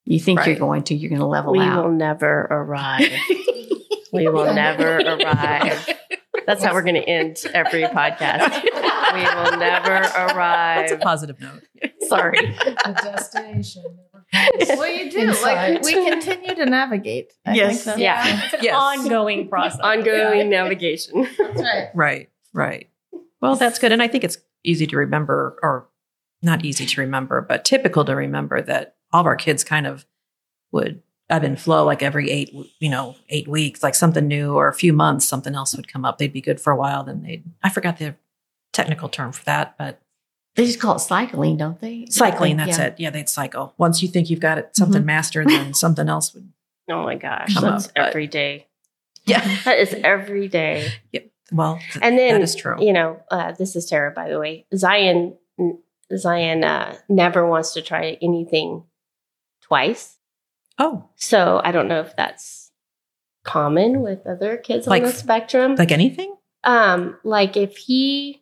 You think you're going to? You're going to level We out. We will never arrive. *laughs* we will never arrive. That's how we're going to end every podcast. We will never arrive. *laughs* That's a positive note. Sorry. the destination. never comes. well, you do. Inside. Like we continue to navigate. I Yes. think Yeah. It's an Yes. ongoing process. Ongoing navigation. *laughs* That's right. Right, right. Well, that's good. And I think it's easy to remember, or not easy to remember, but typical to remember that all of our kids kind of would ebb and flow like every eight, you know, eight weeks, like something new or a few months, something else would come up. They'd be good for a while. Then they'd, I forgot the technical term for that, but They just call it cycling, don't they? cycling, that's Yeah. it. Yeah, they'd cycle. Once you think you've got it, something mastered, then *laughs* something else would. Oh my gosh. Come That's up, but- every day. Yeah. *laughs* That is every day. Well, th- And then, that is true. you know, uh, this is Tara, by the way. Zion, Zion uh, never wants to try anything twice. oh, So I don't know if that's common with other kids Like- on the spectrum. like anything? um, like if he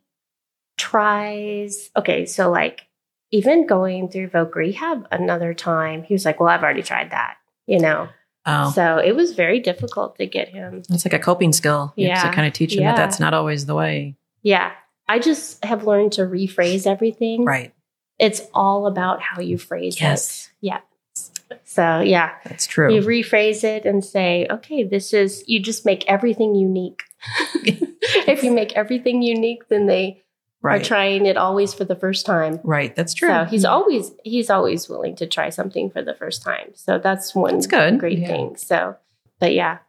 tries, okay, so like even going through Voc Rehab another time, he was like, "Well, I've already tried that," you know. Oh, So it was very difficult to get him. it's like a coping skill. You Yeah. to kind of teach them Yeah. that that's not always the way. Yeah, I just have learned to rephrase everything. Right. It's all about how you phrase Yes. it. Yeah. So yeah, That's true. you rephrase it and say, okay, this is, you just make everything unique. *laughs* if you make everything unique, then they right. are trying it always for the first time. right. That's true. So he's always, he's always willing to try something for the first time. So that's one That's good. great Yeah. thing. So, but yeah,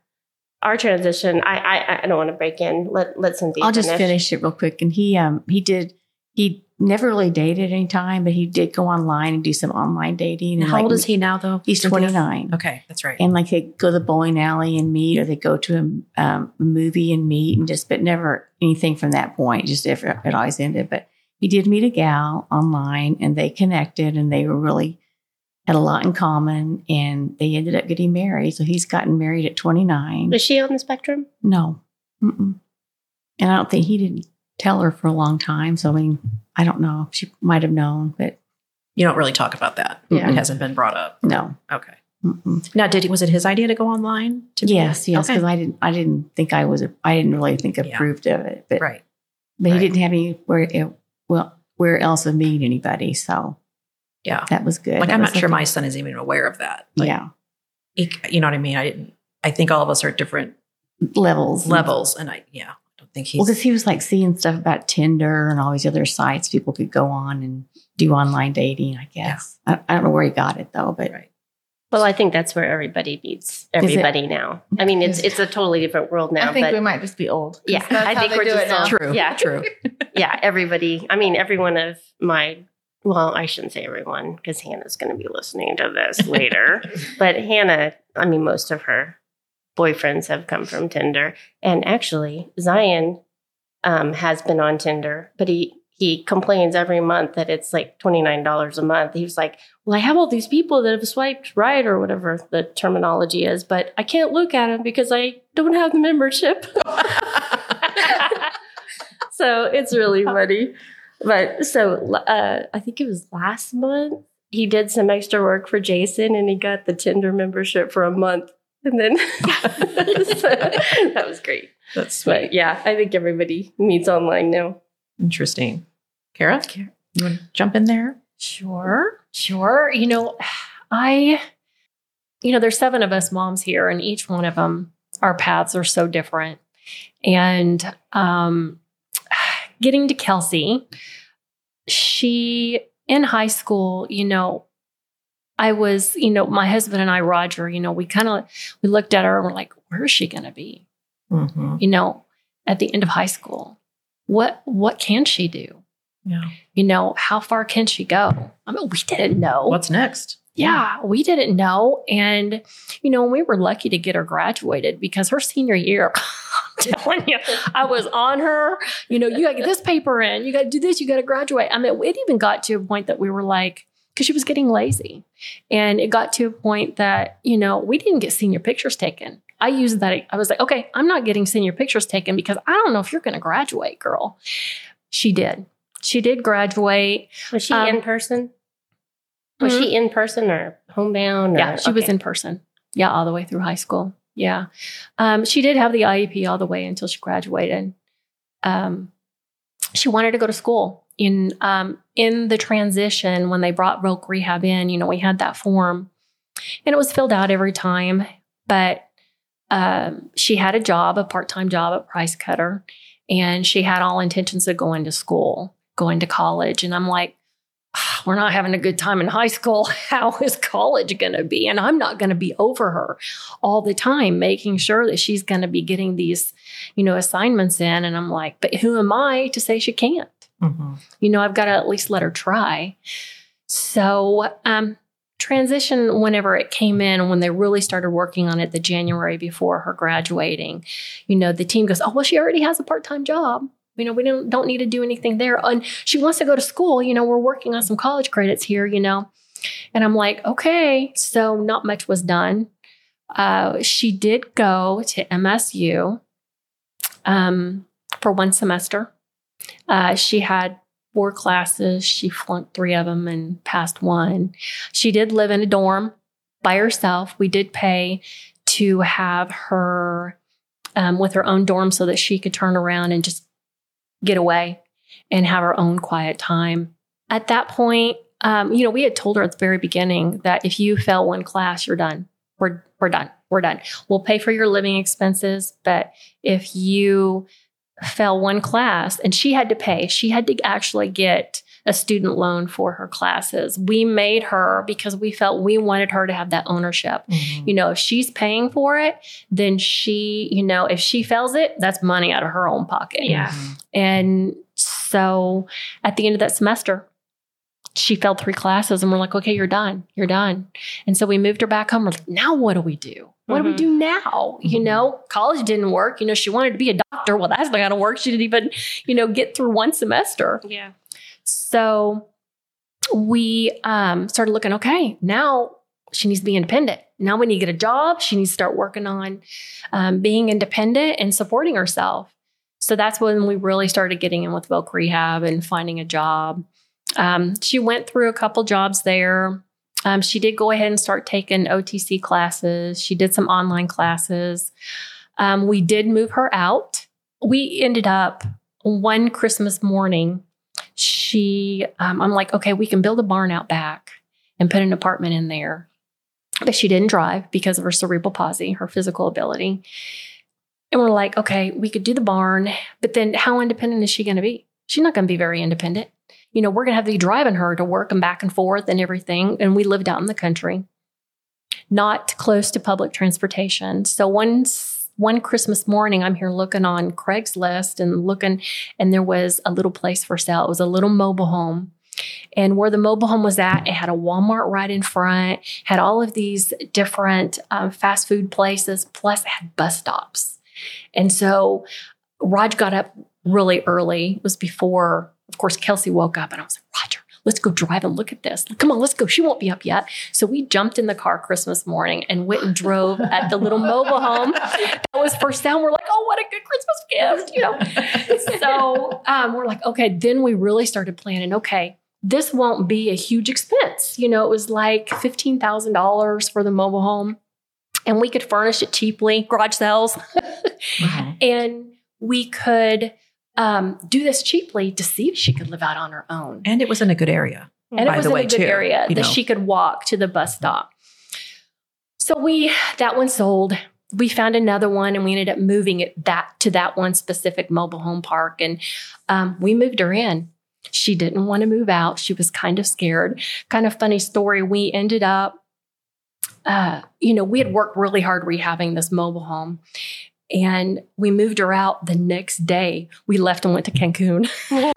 our transition, I, I, I don't want to break in. Let, let Cynthia I'll just finish it real quick. And he um he did he never really dated any time, but he did go online and do some online dating. And How old is he now, though? He's twenty nine. Okay, that's right. And like they go to the bowling alley and meet, or they go to a um, movie and meet, and just but never anything from that point. Just if it always ended. But he did meet a gal online, and they connected, and they were really had a lot in common, and they ended up getting married. So he's gotten married at 29. Is she on the spectrum? No. Mm-mm. And I don't think he didn't tell her for a long time. So, I mean, I don't know. She might have known, but You don't really talk about that. Yeah. It hasn't been brought up. no. Okay. Mm-mm. Now, did he, was it his idea to go online? To Yes, yes, Okay. because I didn't, I didn't think I was, I didn't really think Yeah. approved of it, but, Right. but he right. didn't have anywhere, it, well, where else to meet anybody. So Yeah. that was good. Like, That I'm not sure my son is even aware of that. Like, yeah, he- you know what I mean? I didn't, I think all of us are at different levels, levels. And I, yeah, think he's, Well, because he was like seeing stuff about Tinder and all these other sites people could go on and do online dating. I guess I, I don't know where he got it though, but right. Well, I think that's where everybody meets everybody now. I mean, it's it's a totally different world now. I think but we might just be old. Yeah, that's I how think they we're do just it now. True. Yeah. True. *laughs* yeah, everybody. I mean, every one of my. Well, I shouldn't say everyone because Hannah's going to be listening to this later. *laughs* but Hannah, I mean, most of her boyfriends have come from Tinder, and actually, Zion um, has been on Tinder, but he he complains every month that it's like twenty nine dollars a month. He was like, "Well, I have all these people that have swiped right or whatever the terminology is, but I can't look at them because I don't have the membership." *laughs* so it's really funny. But so uh, I think it was last month he did some extra work for Jason and he got the Tinder membership for a month. And then so *laughs* *laughs* that was great. That's sweet. But yeah, I think everybody meets online now. Interesting. Kara, you want to jump in there? Sure, sure. You know, I, you know, there's seven of us moms here, and each one of them, our paths are so different. And um, *sighs* getting to Kelsey, she in high school, you know, I was, you know, my husband and I, Roger, you know, we kind of we looked at her and we're like, where is she going to be? Mm-hmm. You know, at the end of high school, what what can she do? Yeah. you know, how far can she go? I mean, we didn't know. What's next? yeah, we didn't know. And, you know, we were lucky to get her graduated because her senior year, *laughs* I'm telling you, I was on her, you know, you got to get this paper in, you got to do this, you got to graduate. I mean, it even got to a point that we were like, because she was getting lazy. And it got to a point that, you know, we didn't get senior pictures taken. I used that. I was like, okay, I'm not getting senior pictures taken because I don't know if you're going to graduate, girl. She did. She did graduate. Was she Um, in person? Was she in person or homebound? Or, Yeah, she was in person. Yeah, all the way through high school. Yeah. Um, she did have the IEP all the way until she graduated. Um, she wanted to go to school. In um, in the transition when they brought Voc Rehab in, you know, we had that form, and it was filled out every time. But um, she had a job, a part time job at Price Cutter, and she had all intentions of going to school, going to college. And I'm like, we're not having a good time in high school. *laughs* How is college going to be? And I'm not going to be over her all the time, making sure that she's going to be getting these, you know, assignments in. And I'm like, but who am I to say she can't? Mm-hmm. You know, I've got to at least let her try. So, um, transition whenever it came in when they really started working on it the January before her graduating, you know, the team goes, Oh, well, she already has a part-time job. You know, we don't don't need to do anything there. And she wants to go to school. You know, we're working on some college credits here, you know. And I'm like, okay. So not much was done. Uh, she did go to MSU um, for one semester. Uh, she had four classes. She flunked three of them and passed one. She did live in a dorm by herself. We did pay to have her um, with her own dorm so that she could turn around and just get away and have her own quiet time. At that point, um, you know, we had told her at the very beginning that if you fail one class, you're done. We're we're done. We're done. We'll pay for your living expenses, but if you fail one class, and she had to pay, she had to actually get a student loan for her classes. We made her because we felt we wanted her to have that ownership. Mm-hmm. You know, if she's paying for it, then she, you know, if she fails it, that's money out of her own pocket. Yeah. And so at the end of that semester, she failed three classes and we're like, okay, you're done. You're done. And so we moved her back home. We're like, now what do we do? What do we Mhm. do now? You Mhm. know, college didn't work. You know, she wanted to be a doctor. Well, that's not going to work. She didn't even, you know, get through one semester. Yeah. So we um, started looking, okay, now she needs to be independent. Now we need to get a job. She needs to start working on um, being independent and supporting herself. So that's when we really started getting in with Voc Rehab and finding a job. Um, she went through a couple jobs there. Um, she did go ahead and start taking OTC classes. She did some online classes. Um, we did move her out. We ended up one Christmas morning. She, um, I'm like, okay, we can build a barn out back and put an apartment in there. But she didn't drive because of her cerebral palsy, her physical ability. And we're like, okay, we could do the barn, but then how independent is she going to be? She's not going to be very independent. You know, we're going to have to be driving her to work and back and forth and everything. And we lived out in the country, not close to public transportation. So once one Christmas morning, I'm here looking on Craigslist and looking, and there was a little place for sale. It was a little mobile home. And where the mobile home was at, it had a Walmart right in front, had all of these different um, fast food places, plus it had bus stops. And so Raj got up really early. It was before, of course, Kelsey woke up, and I was like, Roger, let's go drive and look at this. Come on, let's go. She won't be up yet. So we jumped in the car Christmas morning and went and drove at the little mobile home that was for sale. We're like, oh, what a good Christmas gift, you know. so um, we're like, okay. Then we really started planning. Okay, this won't be a huge expense. You know, it was like fifteen thousand dollars for the mobile home, and we could furnish it cheaply, garage sales, *laughs* and we could um, do this cheaply to see if she could live out on her own. And it was in a good area. And by it was in way, a good too, area that know. she could walk to the bus stop. So we that one sold. We found another one, and we ended up moving it that to that one specific mobile home park, and um, we moved her in. She didn't want to move out. She was kind of scared. Kind of funny story. We ended up, uh, you know, we had worked really hard rehabbing this mobile home, and we moved her out the next day. We left and went to Cancun. *laughs*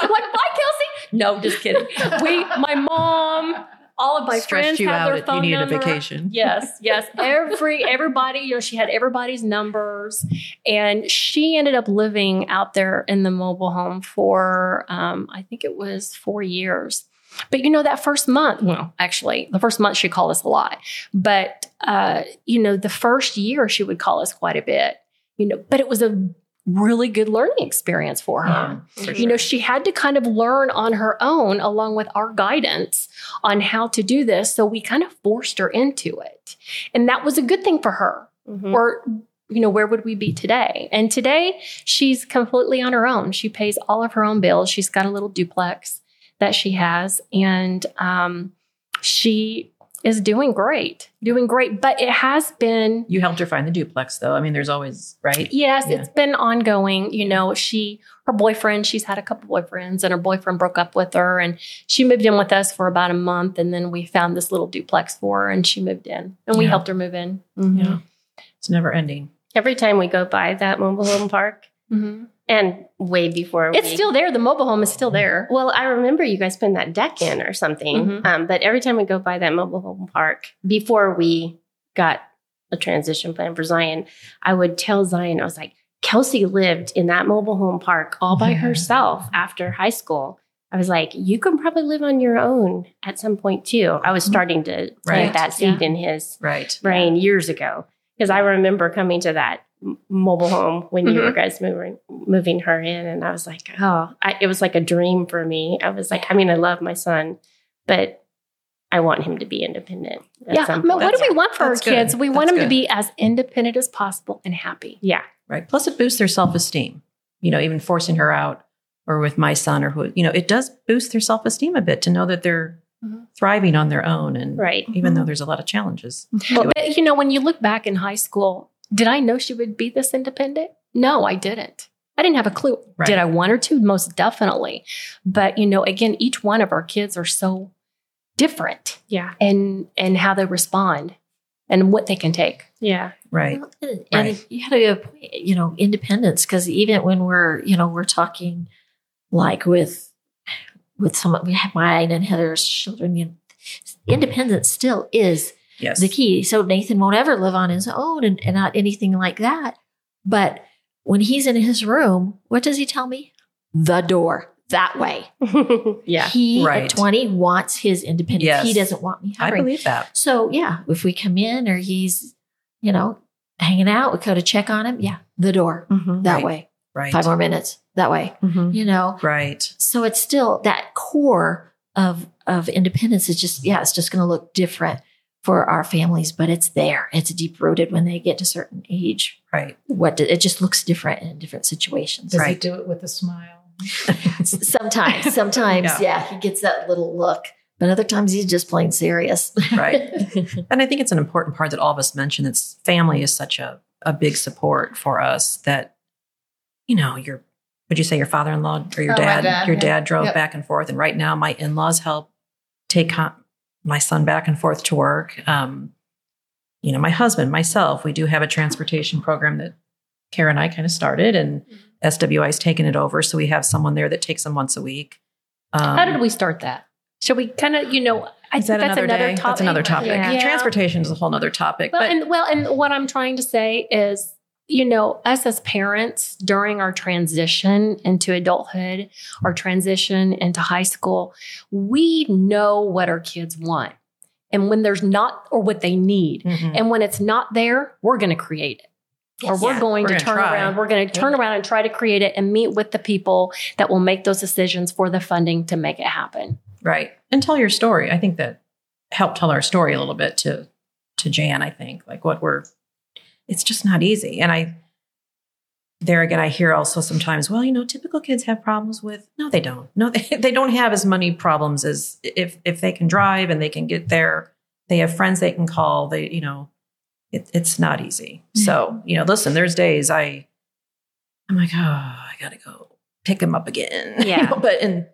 Like, bye, Kelsey. No, just kidding. We, my mom, all of my Stressed friends you had out. their You phone needed a vacation. Yes, yes. *laughs* Every everybody, you know, she had everybody's numbers, and she ended up living out there in the mobile home for, um, I think it was four years. But you know, that first month, well, actually, the first month she called us a lot, but uh, you know, the first year she would call us quite a bit. You know, but it was a really good learning experience for her. Yeah, for You know, she had to kind of learn on her own along with our guidance on how to do this. So we kind of forced her into it. And that was a good thing for her. Mhm. Or, you know, where would we be today? And today she's completely on her own. She pays all of her own bills. She's got a little duplex that she has. And um, she is doing great, doing great. But it has been You helped her find the duplex, though. I mean, there's always right. Yes, Yeah. it's been ongoing. You know, she, her boyfriend, she's had a couple boyfriends, and her boyfriend broke up with her, and she moved in with us for about a month, and then we found this little duplex for her, and she moved in, and we Yeah. helped her move in. Yeah, it's never ending. Every time we go by that mobile home park, Mhm. And way before It's we- still there. The mobile home is still there. Well, I remember you guys putting that deck in or something. Mhm. Um, but every time we go by that mobile home park, before we got a transition plan for Zion, I would tell Zion, I was like, Kelsey lived in that mobile home park all by Yeah. herself after high school. I was like, you can probably live on your own at some point too. I was starting to plant Right. that seed in his Right. brain years ago because I remember coming to that mobile home when you were guys moving moving her in, and I was like, oh, I, it was like a dream for me. I was like, I mean, I love my son, but I want him to be independent. At yeah. I some mean, point. what do we want for our That's good. kids? We want That's them to be as independent as possible and happy. Yeah, Right. Plus, it boosts their self esteem. You know, even forcing her out, or with my son, or who, you know, it does boost their self esteem a bit to know that they're Mhm. thriving on their own, and right. even though there's a lot of challenges. But, but, you know, when you look back in high school, did I know she would be this independent? No, I didn't. I didn't have a clue. Right. Did I want her to? Most definitely. But you know, again, each one of our kids are so different Yeah, and and how they respond and what they can take. yeah, Right. Well, and Right. you had a good point, you know, independence because even when we're, you know, we're talking like with with some we have mine and Heather's children, you know, independence still is Yes. the key. So Nathan won't ever live on his own and, and not anything like that. But when he's in his room, what does he tell me? The door. that way. *laughs* yeah. He Right. at 20 wants his independence. Yes. He doesn't want me I hovering. believe that. So yeah, if we come in or he's, you know, hanging out, we go to check on him. Yeah, the door Mhm. that Right. way. Right. Five more minutes that way. Mhm. You know, Right. so it's still that core of of independence is just yeah, it's just going to look different for our families, but it's there. It's deep rooted when they get to a certain age. Right. What do, it just looks different in different situations. Does he do it with a smile? Sometimes, sometimes, Yeah. yeah. he gets that little look, but other times he's just plain serious. Right. *laughs* And I think it's an important part that all of us mentioned. that family is such a, a big support for us that, you know, your, would you say your father in law or your Oh, dad, dad, your yeah. dad drove Yep. back and forth. And right now, my in laws help take con- my son back and forth to work. Um, you know, my husband, myself, we do have a transportation program that Kara and I kind of started, and Mm-hmm. SWI's taken it over. So we have someone there that takes them once a week. Um, How did we start that? Should we kind of, you know, I Is that that's another, another topic. That's another topic. Yeah. Transportation is a whole other topic. Well, but and well, and what I'm trying to say is, you know, us as parents during our transition into adulthood, our transition into high school, we know what our kids want. And when there's not, or what they need. Mhm. And when it's not there, we're going to create it. Or we're Yeah. going We're to turn try. around. We're going to turn around and try to create it and meet with the people that will make those decisions for the funding to make it happen. Right. And tell your story. I think that helped tell our story a little bit to to Jan, I think. Like what we're it's just not easy. And I there again I hear also sometimes, well, you know, typical kids have problems with no, they don't. No, *laughs* they, they don't have as many problems as if if they can drive and they can get there. They have friends they can call. They, you know, it, it's not easy. Mm-hmm. So, you know, listen, there's days I I'm like, oh, I gotta go pick him up again. *laughs* You Yeah. know, but and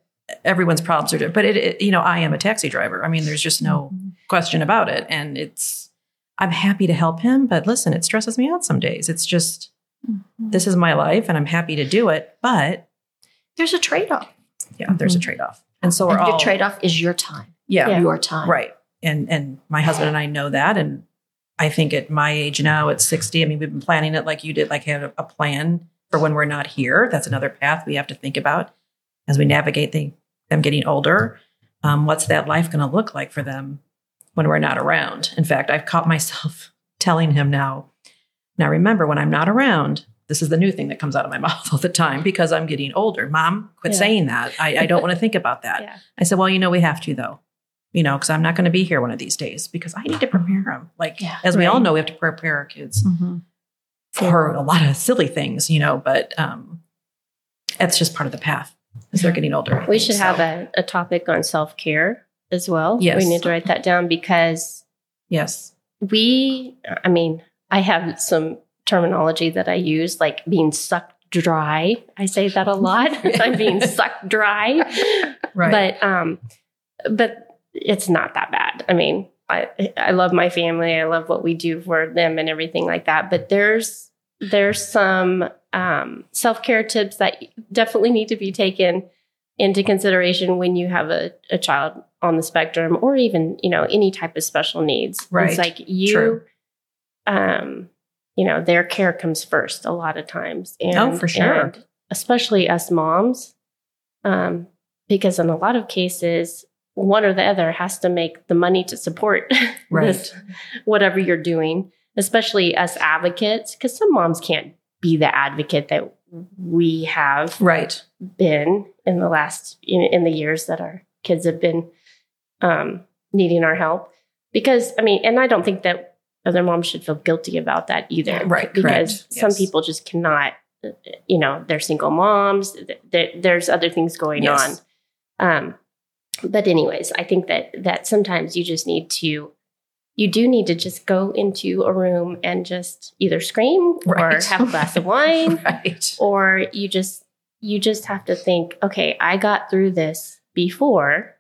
everyone's problems are different. But it, it, you know, I am a taxi driver. I mean, there's just no mm-hmm. question about it. And it's, I'm happy to help him. But listen, it stresses me out some days. It's just, this is my life and I'm happy to do it. But There's a trade off. yeah, there's a Mhm. trade off. And so And all, your trade off is your time. yeah, Your time. right. And, and my husband and I know that. And I think at my age now, at 60, I mean, we've been planning it like you did, like have a, a plan for when we're not here. That's another path we have to think about as we navigate the, them getting older. Um, what's that life going to look like for them when we're not around? In fact, I've caught myself *laughs* telling him now, now remember, when I'm not around, this is the new thing that comes out of my *laughs* mouth all the time because I'm getting older. Mom, quit Yeah. saying that. I, I don't want to think about *laughs* that. Yeah. I said, well, you know, we have to though, you know, because I'm not going to be here one of these days because I need to prepare them. Like, Yeah, as we all know, we have to prepare our kids Mhm. for a lot of silly things, you know, but um, it's just part of the path as they're getting older. We think. should So, have a, a topic on self care as well. Yes. We need to write that down because yes, we, I mean, I have some terminology that I use, like being sucked dry. I say that a lot. *laughs* I'm being *laughs* sucked dry. right. But um, but it's not that bad. I mean, I I love my family. I love what we do for them and everything like that. But there's there's some um, self care tips that definitely need to be taken into consideration when you have a, a child on the spectrum or even you know any type of special needs. Right. It's like you, True. um, you know, their care comes first a lot of times. And, Oh, for sure. and especially us moms, um, because in a lot of cases, one or the other has to make the money to support *laughs* Right. this, whatever you're doing, especially us advocates, because some moms can't be the advocate that we have right. Been in the last in, in the years that our kids have been um, needing our help because i mean and i don't think that other moms should feel guilty about that either Yeah, right, because correct. some Yes. people just cannot you know they're single moms th- th- there's other things going Yes. on um, but anyways i think that that sometimes you just need to you do need to just go into a room and just either scream or have a glass of *laughs* wine Right. or you just you just have to think okay i got through this before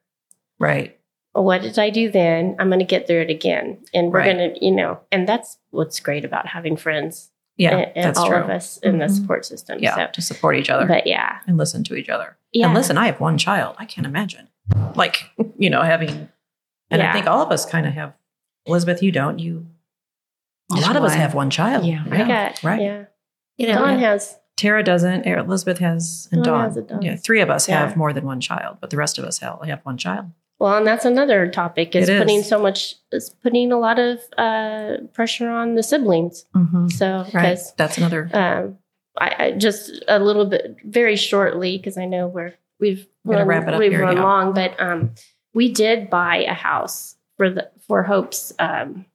Right. what did i do then i'm going to get through it again and we're Right. going to you know and that's what's great about having friends Yeah, and, and that's all true. of us in the Mhm. support system Yeah, so to support each other but yeah and listen to each other. yeah And listen, I have one child. I can't imagine, like *laughs* you know, having. And I think all of us kind of have. Elizabeth, you don't. You. A lot of us have one child. Yeah. i got right. yeah You know, Dawn has Tara doesn't. Elizabeth has, and Oh, Dawn. has. Yeah, three of us Yeah. have more than one child, but the rest of us have, have one child. Well, and that's another topic is putting so much is putting a lot of uh, pressure on the siblings. Mm-hmm. So Right. That's another. um, I, I just a little bit very shortly because I know we're we've run, wrap it up we've here, run yeah. long, but um, we did buy a house for the for Hope's. Um,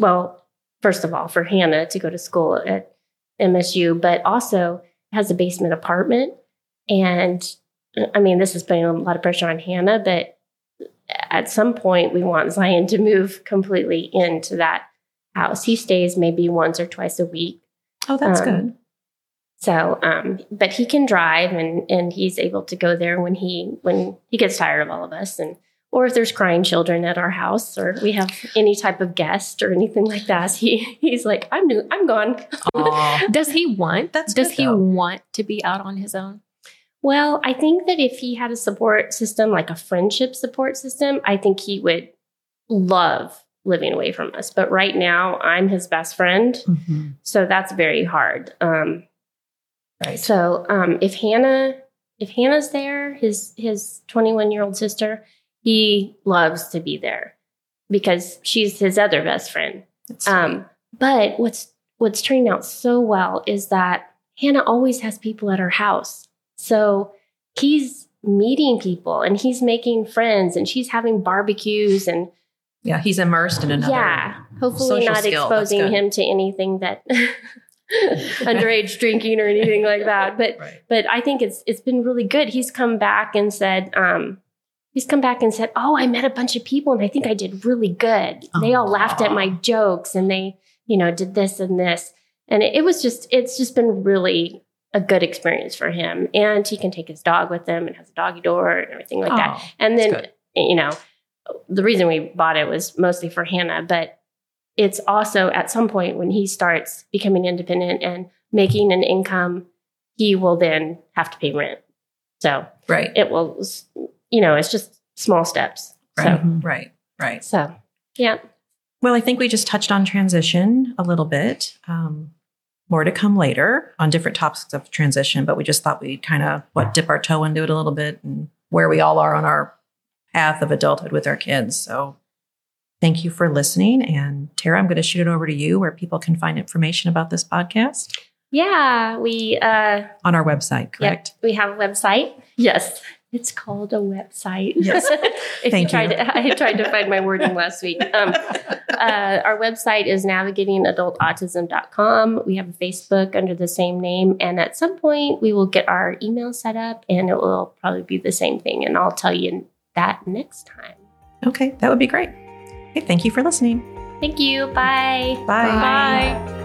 well, first of all, for Hannah to go to school at MSU, but also has a basement apartment, and I mean this is putting a lot of pressure on Hannah, but at some point we want Zion to move completely into that house. He stays maybe once or twice a week. Oh, that's um, good. So, um, but he can drive and and he's able to go there when he when he gets tired of all of us and or if there's crying children at our house or we have any type of guest or anything like that, he he's like, I'm new, I'm gone. Does he want? That's Does good, he though. want to be out on his own? Well, I think that if he had a support system, like a friendship support system, I think he would love living away from us. But right now, I'm his best friend. Mm-hmm. So that's very hard. Um, Right. So um, if Hannah, if Hannah's there, his his 21 year old sister, he loves to be there because she's his other best friend. Um, but what's what's turning out so well is that Hannah always has people at her house. So he's meeting people and he's making friends and she's having barbecues and yeah, he's immersed in another. yeah, hopefully not skill. Exposing him to anything that *laughs* underage drinking or anything like that. But Right. but I think it's it's been really good. He's come back and said, um, he's come back and said, "Oh, I met a bunch of people and I think I did really good. They all oh, laughed at my jokes and they, you know, did this and this." And it, it was just it's just been really a good experience for him. And he can take his dog with him and has a doggy door and everything like that. Oh, And then you know, the reason we bought it was mostly for Hannah, but it's also at some point when he starts becoming independent and making an income, he will then have to pay rent. So right. it will, you know, it's just small steps. Right. So, Right. Right. so yeah. Well, I think we just touched on transition a little bit. Um, more to come later on different topics of transition, but we just thought we'd kind of what dip our toe into it a little bit and where we all are on our path of adulthood with our kids. So thank you for listening. And Tara, I'm going to shoot it over to you where people can find information about this podcast Yeah. We, uh, on our website, correct? we have a website. Yes. It's called a website. Yes. *laughs* if Thank you tried you. To, *laughs* I tried to find my wording last week. Um, uh, our website is navigatingadultautism.com. We have a Facebook under the same name. And at some point, we will get our email set up and it will probably be the same thing. And I'll tell you that next time. Okay, that would be great. Okay, thank you for listening. Thank you. Bye. Bye. Bye.